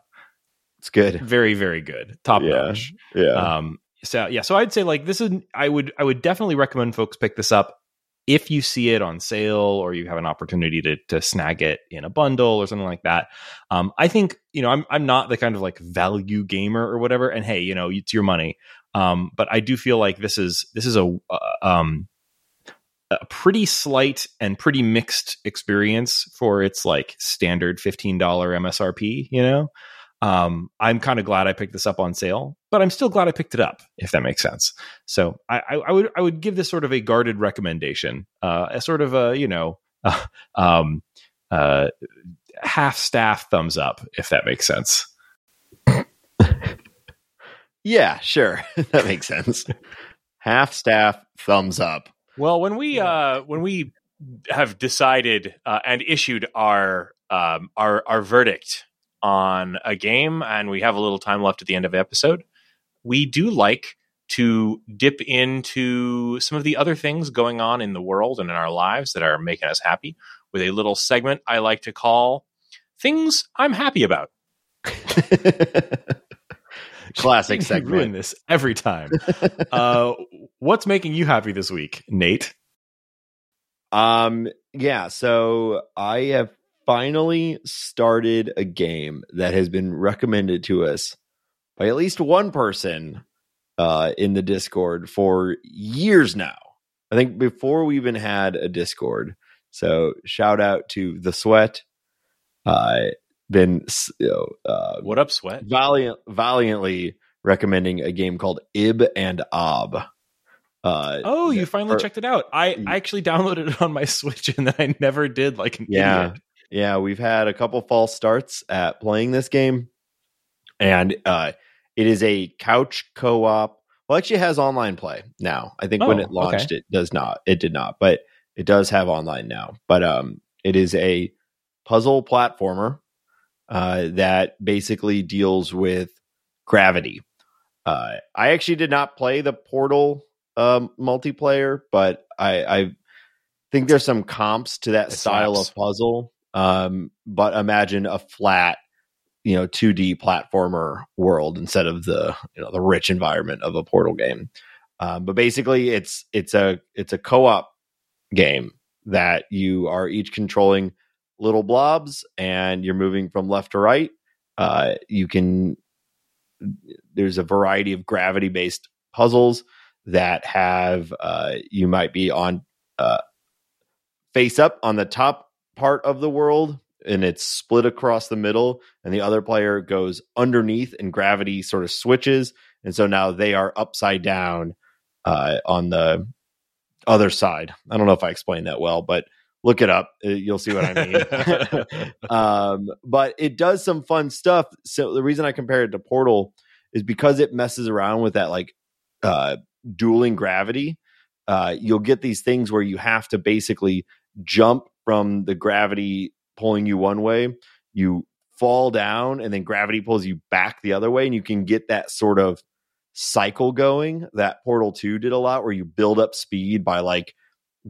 [SPEAKER 3] it's good
[SPEAKER 2] very very good, top
[SPEAKER 3] Yeah.
[SPEAKER 2] notch.
[SPEAKER 3] yeah
[SPEAKER 2] Um, so yeah, so I'd say like this is I would I would definitely recommend folks pick this up if you see it on sale or you have an opportunity to to snag it in a bundle or something like that. Um, I think you know I'm I'm not the kind of like value gamer or whatever, and hey, you know it's your money. Um, but I do feel like this is this is a uh, um a pretty slight and pretty mixed experience for its like standard $15 MSRP, you know? Um, I'm kind of glad I picked this up on sale, but I'm still glad I picked it up, if that makes sense. So I, I, I would I would give this sort of a guarded recommendation, uh, a sort of a you know, uh, <laughs> um, uh, half staff thumbs up, if that makes sense. <laughs>
[SPEAKER 3] yeah sure <laughs> that makes sense half staff thumbs up
[SPEAKER 4] Well, when we uh when we have decided uh, and issued our um, our our verdict on a game, and we have a little time left at the end of the episode. We do like to dip into some of the other things going on in the world and in our lives that are making us happy with a little segment I like to call Things I'm Happy About. <laughs>
[SPEAKER 3] Classic segment.
[SPEAKER 2] ruin this every time. uh, what's making you happy this week, Nate?
[SPEAKER 3] Um, yeah, so I have finally started a game that has been recommended to us by at least one person uh in the Discord for years now. I think before we even had a Discord. So shout out to the sweat. Uh been you know, uh
[SPEAKER 4] What up, Sweat?
[SPEAKER 3] valiant valiantly recommending a game called Ibb and Obb. Uh
[SPEAKER 2] Oh, you finally checked it out. I, I actually <laughs> downloaded it on my Switch and then I never did like an
[SPEAKER 3] Yeah.
[SPEAKER 2] idiot.
[SPEAKER 3] Yeah, we've had a couple false starts at playing this game. And uh it is a couch co-op. Well, actually it has online play now. I think when
[SPEAKER 2] Oh,
[SPEAKER 3] it launched it does not. It did not, but it does have online now. But um it is a puzzle platformer uh that basically deals with gravity. Uh I actually did not play the Portal um multiplayer, but I I think there's some comps to that style of puzzle. Um, but imagine a flat, you know, 2D platformer world instead of the you know the rich environment of a Portal game. Um, but basically, it's it's a it's a co-op game that you are each controlling little blobs and you're moving from left to right. Uh, you can there's a variety of gravity based puzzles that have uh, you might be on uh, face up on the top part of the world and it's split across the middle and the other player goes underneath and gravity sort of switches and so now they are upside down uh, on the other side. I don't know if i explained that well but look it up. Uh, you'll see what i mean. <laughs> Um, but it does some fun stuff. So the reason i compare it to portal is because it messes around with that like uh, dueling gravity uh, you'll get these things where you have to basically jump from the gravity pulling you one way, you fall down, and then gravity pulls you back the other way, and you can get that sort of cycle going that Portal 2 did a lot, where you build up speed by like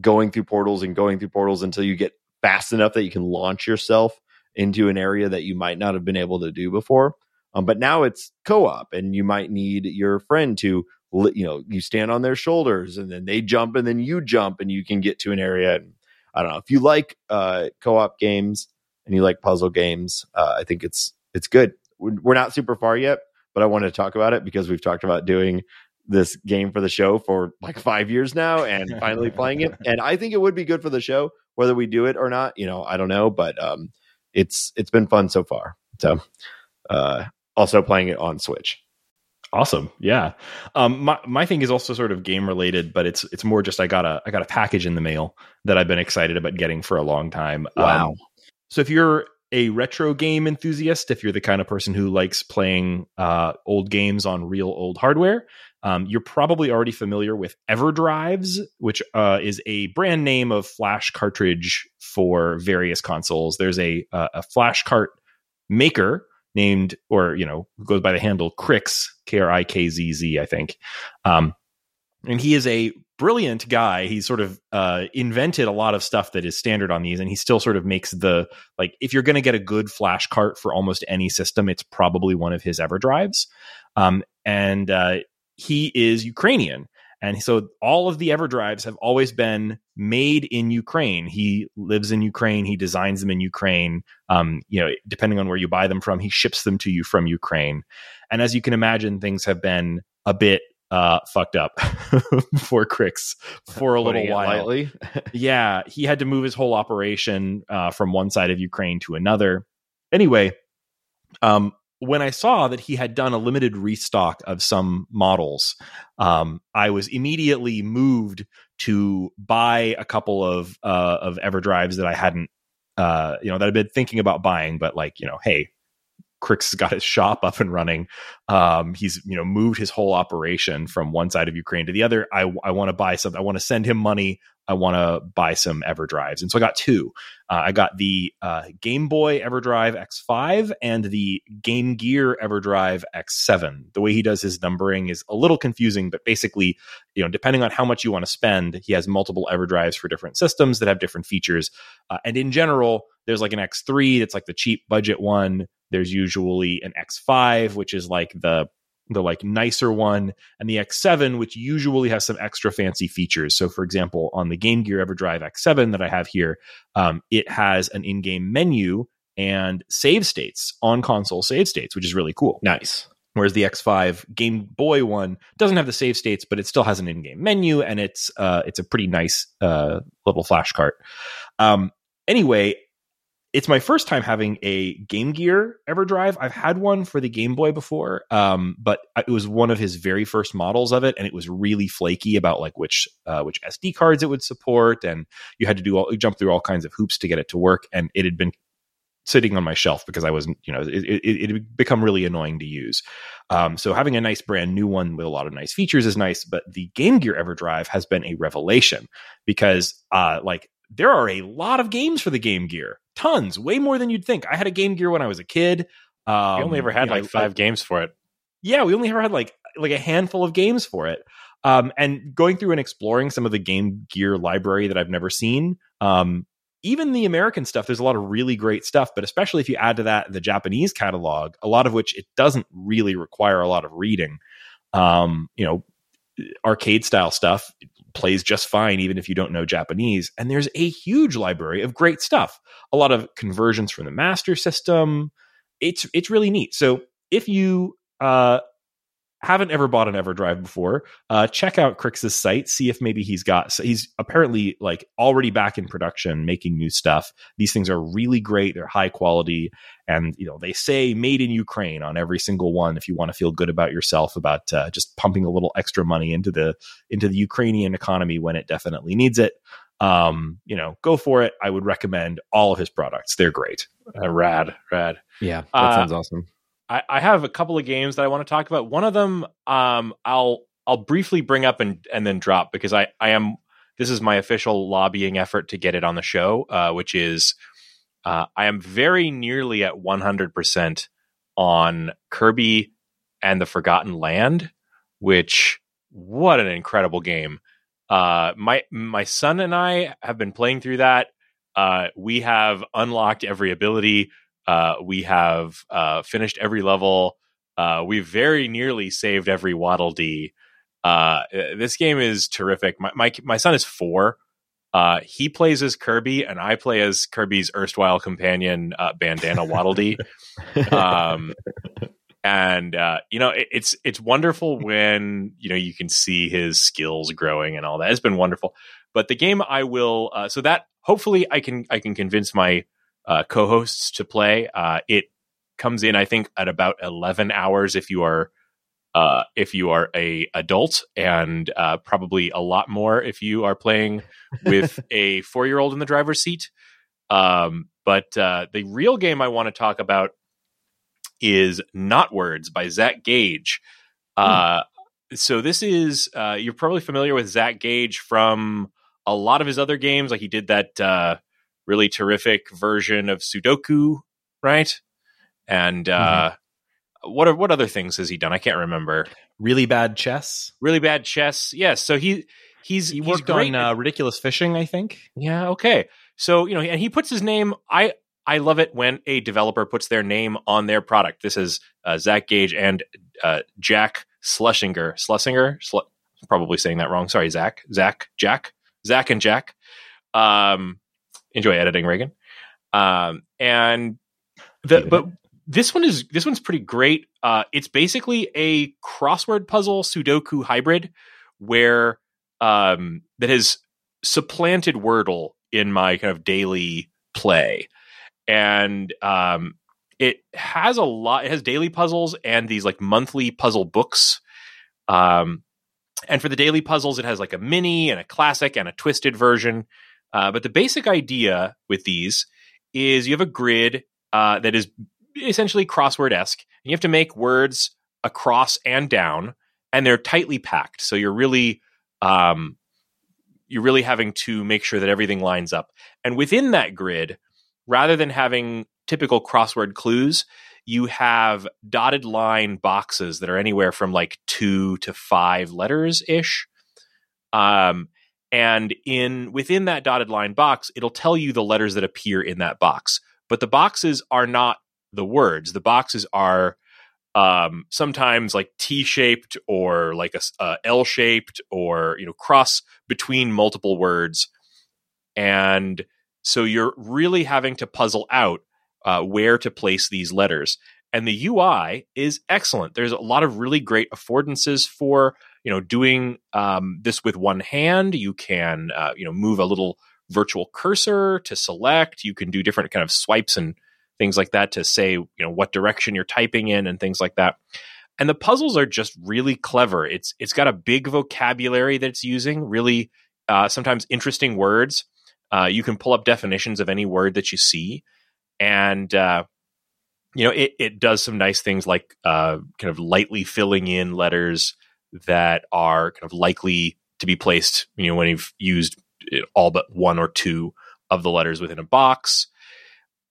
[SPEAKER 3] going through portals and going through portals until you get fast enough that you can launch yourself into an area that you might not have been able to do before. Um, but now it's co-op, and you might need your friend to you know you stand on their shoulders and then they jump and then you jump and you can get to an area and i don't know. If you like uh co-op games and you like puzzle games uh, i think it's it's good. We're not super far yet but i wanted to talk about it because we've talked about doing this game for the show for like five years now and finally playing it. And i think it would be good for the show whether we do it or not you know i don't know but um it's it's been fun so far. So uh also playing it on switch
[SPEAKER 2] Awesome. Yeah. Um, my, my thing is also sort of game related, but it's, it's more just, I got a, I got a package in the mail that I've been excited about getting for a long time.
[SPEAKER 3] Wow.
[SPEAKER 2] Um, so if you're a retro game enthusiast, if you're the kind of person who likes playing uh, old games on real old hardware, um, you're probably already familiar with EverDrives, which uh, is a brand name of flash cartridge for various consoles. There's a uh, a flash cart maker named, or you know, goes by the handle Krikzz, K R I K Z Z, I think. Um, and he is a brilliant guy. He sort of uh, invented a lot of stuff that is standard on these, and he still sort of makes the like. If you're going to get a good flash cart for almost any system, it's probably one of his EverDrives. Um, and uh, he is Ukrainian. And so all of the EverDrives have always been made in Ukraine. He lives in Ukraine. He designs them in Ukraine. Um, you know, depending on where you buy them from, he ships them to you from Ukraine. And as you can imagine, things have been a bit uh, fucked up <laughs> for Krikzz for a little while <laughs> yeah, he had to move his whole operation uh, from one side of Ukraine to another. Anyway, um, when I saw that he had done a limited restock of some models, um, I was immediately moved to buy a couple of uh, of EverDrives that I hadn't, uh, you know, that I've been thinking about buying, but like, you know, hey, Krikzz has got his shop up and running. Um, he's you know moved his whole operation from one side of Ukraine to the other. I I want to buy something. I want to send him money. I want to buy some EverDrives, and so I got two. Uh, I got the uh, Game Boy EverDrive X5 and the Game Gear EverDrive X7. The way he does his numbering is a little confusing, but basically, you know, depending on how much you want to spend, he has multiple EverDrives for different systems that have different features. Uh, and in general, there's like an X3 that's like the cheap budget one. There's usually an X5, which is like the the like nicer one, and the X7, which usually has some extra fancy features. So, for example, on the Game Gear EverDrive X7 that I have here, um, it has an in-game menu and save states on console save states, which is really cool.
[SPEAKER 3] Nice.
[SPEAKER 2] Whereas the X5 Game Boy one doesn't have the save states, but it still has an in-game menu, and it's uh, it's a pretty nice uh, little flash cart. Um, anyway, it's my first time having a Game Gear EverDrive. I've had one for the Game Boy before, um, but it was one of his very first models of it, and it was really flaky about like which uh, which SD cards it would support, and you had to do all jump through all kinds of hoops to get it to work. And it had been sitting on my shelf because I wasn't, you know, it, it, it had become really annoying to use. Um, so having a nice brand new one with a lot of nice features is nice, but the Game Gear EverDrive has been a revelation because, uh, like there are a lot of games for the Game Gear, tons, way more than you'd think. I had a Game Gear when I was a kid. Um,
[SPEAKER 4] we only ever had
[SPEAKER 2] you know,
[SPEAKER 4] like five
[SPEAKER 2] I,
[SPEAKER 4] games for it.
[SPEAKER 2] Yeah, we only ever had like like a handful of games for it. Um, and going through and exploring some of the Game Gear library that I've never seen, um, even the American stuff, there's a lot of really great stuff, but especially if you add to that the Japanese catalog, a lot of which it doesn't really require a lot of reading. Um, you know, arcade style stuff plays just fine even if you don't know Japanese. And there's a huge library of great stuff. A lot of conversions from the master system. It's it's really neat. So if you uh, haven't ever bought an EverDrive before, uh, check out Krikzz's site. See if maybe he's got. So he's apparently like already back in production, making new stuff. These things are really great. They're high quality, and you know they say made in Ukraine on every single one. If you want to feel good about yourself, about uh, just pumping a little extra money into the into the Ukrainian economy when it definitely needs it. Um, you know, go for it. I would recommend all of his products. They're great.
[SPEAKER 4] Uh, rad, rad.
[SPEAKER 3] Yeah, that
[SPEAKER 4] Uh,
[SPEAKER 3] sounds awesome.
[SPEAKER 4] I, I have a couple of games that I want to talk about. One of them, um, I'll I'll briefly bring up and and then drop because I I am this is my official lobbying effort to get it on the show, uh, which is uh, I am very nearly at one hundred percent on Kirby and the Forgotten Land, which what an incredible game. Uh, my my son and I have been playing through that. Uh, we have unlocked every ability. Uh, we have uh, finished every level. Uh, we've very nearly saved every Waddle Dee. Uh, this game is terrific. My, my my son is four. Uh, he plays as Kirby, and I play as Kirby's erstwhile companion, uh, Bandana Waddle Dee. um, and uh, you know it, it's it's wonderful when you know you can see his skills growing and all that. It's been wonderful. But the game I will uh, so that hopefully I can I can convince my uh, co-hosts to play. Uh, it comes in I think at about eleven hours if you are uh, if you are a adult, and uh, probably a lot more if you are playing with <laughs> a four year old in the driver's seat. Um, but uh, the real game I want to talk about is Knotwords by Zach Gage. Uh, so this is uh, you're probably familiar with Zach Gage from a lot of his other games. Like he did that uh, really terrific version of Sudoku, right? And uh, what are, what other things has he done? I can't remember.
[SPEAKER 2] Really bad chess.
[SPEAKER 4] Really bad chess. Yes. So he he's
[SPEAKER 2] He
[SPEAKER 4] he's
[SPEAKER 2] worked
[SPEAKER 4] great
[SPEAKER 2] on uh, Ridiculous Fishing, I think.
[SPEAKER 4] yeah, okay. So, you know, and he puts his name I I love it when a developer puts their name on their product. This is uh, Zach Gage and uh, Jack Schlesinger. Schlesinger? Schle- probably saying that wrong. Sorry, Zach. Zach, Jack. Zach and Jack. Um, enjoy editing, Raygan. Um, and the but this one is this one's pretty great. Uh, it's basically a crossword puzzle Sudoku hybrid where um, that has supplanted Wordle in my kind of daily play, and um, it has a lot. It has daily puzzles and these like monthly puzzle books. Um, and for the daily puzzles, it has like a mini and a classic and a twisted version. Uh, but the basic idea with these is you have a grid uh, that is essentially crossword esque. And you have to make words across and down, and they're tightly packed. So you're really um, you're really having to make sure that everything lines up. And within that grid, rather than having typical crossword clues, you have dotted line boxes that are anywhere from like two to five letters ish. Um, and in within that dotted line box, it'll tell you the letters that appear in that box. But the boxes are not the words. The boxes are um, sometimes like T-shaped or like a, a L-shaped or you know cross between multiple words, and so you're really having to puzzle out uh, where to place these letters. And the UI is excellent. There's a lot of really great affordances for you know doing um, this with one hand. You can uh, you know move a little virtual cursor to select. You can do different kind of swipes and things like that to say you know what direction you're typing in and things like that. And the puzzles are just really clever. It's it's got a big vocabulary that it's using. Really, uh, sometimes interesting words. Uh, you can pull up definitions of any word that you see, and uh, you know it, it does some nice things like uh, kind of lightly filling in letters that are kind of likely to be placed. You know when you've used all but one or two of the letters within a box.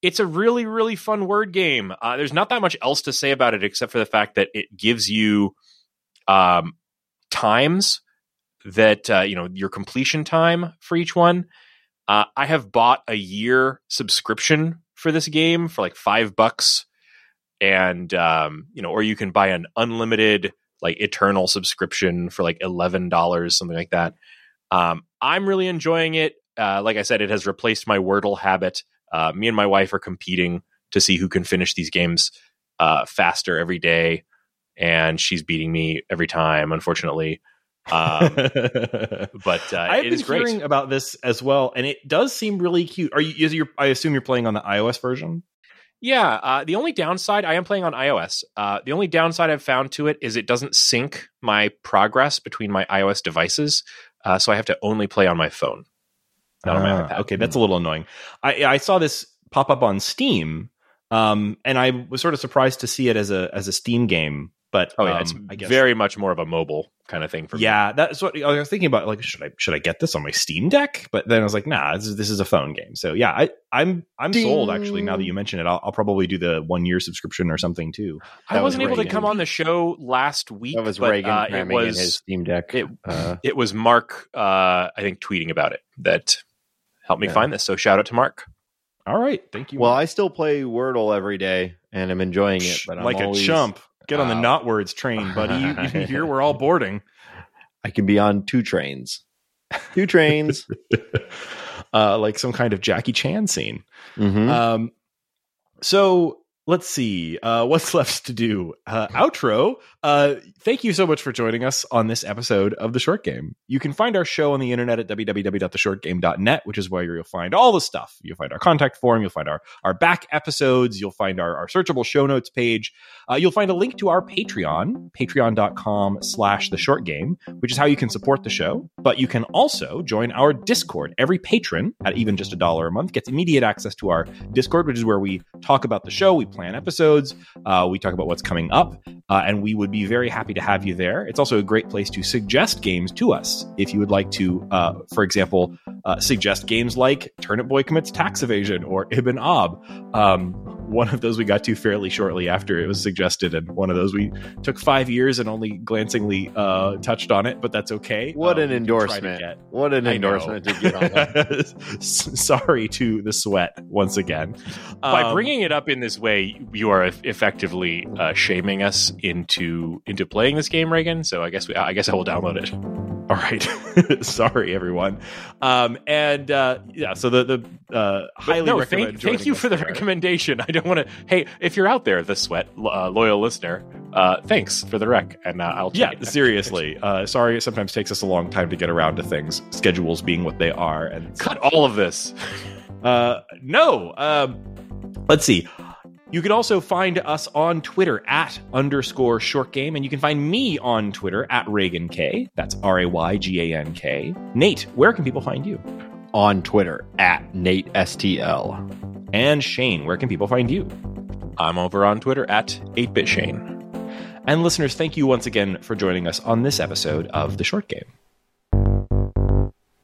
[SPEAKER 4] It's a really really fun word game. Uh, there's not that much else to say about it except for the fact that it gives you um, times that uh, you know your completion time for each one uh, I have bought a year subscription for this game for like five bucks, and um, you know, or you can buy an unlimited like eternal subscription for like eleven dollars, something like that. Um, I'm really enjoying it. Uh, like I said, it has replaced my Wordle habit. Uh, me and my wife are competing to see who can finish these games uh, faster every day, and she's beating me every time, unfortunately. Um, <laughs> but uh,
[SPEAKER 2] I've been
[SPEAKER 4] is great.
[SPEAKER 2] hearing about this as well, and it does seem really cute. Are you? Is your I assume you're playing on the iOS version.
[SPEAKER 4] Yeah, uh, the only downside I am playing on iOS. Uh, the only downside I've found to it is it doesn't sync my progress between my iOS devices, uh, so I have to only play on my phone, not on my iPad.
[SPEAKER 2] Okay, that's a little annoying. I I saw this pop up on Steam, um, and I was sort of surprised to see it as a as a Steam game. But
[SPEAKER 4] Oh yeah,
[SPEAKER 2] um,
[SPEAKER 4] it's
[SPEAKER 2] I guess
[SPEAKER 4] very much more of a mobile kind of thing for me.
[SPEAKER 2] yeah, that's what I was thinking about. Like, should I should I get this on my Steam Deck? But then I was like, nah, this is, this is a phone game. So yeah, I I'm I'm sold actually. Now that you mention it, I'll, I'll probably do the one year subscription or something too.
[SPEAKER 4] I
[SPEAKER 3] That was
[SPEAKER 4] wasn't able to come on the show last week.
[SPEAKER 3] That was
[SPEAKER 4] but,
[SPEAKER 3] Raygan
[SPEAKER 4] uh, it was
[SPEAKER 3] in his Steam Deck.
[SPEAKER 4] it-
[SPEAKER 3] uh,
[SPEAKER 4] it was Mark, uh, I think, tweeting about it that helped me
[SPEAKER 3] Yeah.
[SPEAKER 4] find this. So shout out to Mark.
[SPEAKER 2] All right, thank you.
[SPEAKER 3] well, I still play Wordle every day, and I'm enjoying it. But I'm
[SPEAKER 2] like
[SPEAKER 3] always,
[SPEAKER 2] a chump. Get on the Knotwords train, buddy. You, you, <laughs> here we're all boarding.
[SPEAKER 3] I can be on two trains. Two trains. <laughs>
[SPEAKER 2] uh, like some kind of Jackie Chan scene.
[SPEAKER 3] Mhm.
[SPEAKER 2] Um, so let's see uh, <laughs> what's left to do. Uh, outro. Uh, thank you so much for joining us on this episode of the Short Game. You can find our show on the internet at www.theshortgame.net, which is where you'll find all the stuff. You'll find our contact form. You'll find our our back episodes. You'll find our, our searchable show notes page. Uh, you'll find a link to our Patreon, patreon.com slash the short game, which is how you can support the show. But you can also join our Discord. Every patron at even just a dollar a month gets immediate access to our Discord, which is where we talk about the show, we plan episodes, uh, we talk about what's coming up, uh, and we would be very happy to have you there. It's also a great place to suggest games to us if you would like to, uh, for example, uh, suggest games like Turnip Boy Commits Tax Evasion or Ibb and Obb. Um, one of those we got to fairly shortly after it was suggested, and one of those we took five years and only glancingly uh, touched on it, but that's okay.
[SPEAKER 3] What
[SPEAKER 2] Um,
[SPEAKER 3] an
[SPEAKER 2] we can try to
[SPEAKER 3] endorsement.
[SPEAKER 2] get-
[SPEAKER 3] What an
[SPEAKER 2] I know.
[SPEAKER 3] endorsement to get on that. <laughs>
[SPEAKER 2] Sorry to the sweat once again.
[SPEAKER 4] By
[SPEAKER 2] Um,
[SPEAKER 4] bringing it up in this way, you are effectively uh, shaming us into into playing this game, Raygan. So I guess we, I guess I will download it. <laughs>
[SPEAKER 2] All right. <laughs> Sorry, everyone. Um, and uh, yeah, so the the uh, highly
[SPEAKER 4] no,
[SPEAKER 2] recommend.
[SPEAKER 4] thank, thank you for the
[SPEAKER 2] there.
[SPEAKER 4] recommendation. I don't want to. Hey, if you're out there, the sweat uh, loyal listener, uh, thanks for the rec, and uh, I'll
[SPEAKER 2] Yeah, seriously. Uh, sorry, it sometimes takes us a long time to get around to things, schedules being what they are, and
[SPEAKER 4] Cut all of this. <laughs>
[SPEAKER 2] Uh, no. Um, let's see. You can also find us on Twitter at underscore short game, and you can find me on Twitter at Raygan K. That's R A Y G A N K. Nate, where can people find you?
[SPEAKER 3] on Twitter at Nate STL.
[SPEAKER 2] And Shane, where can people find you?
[SPEAKER 4] I'm over on Twitter at 8bitshane.
[SPEAKER 2] And listeners, thank you once again for joining us on this episode of The Short Game.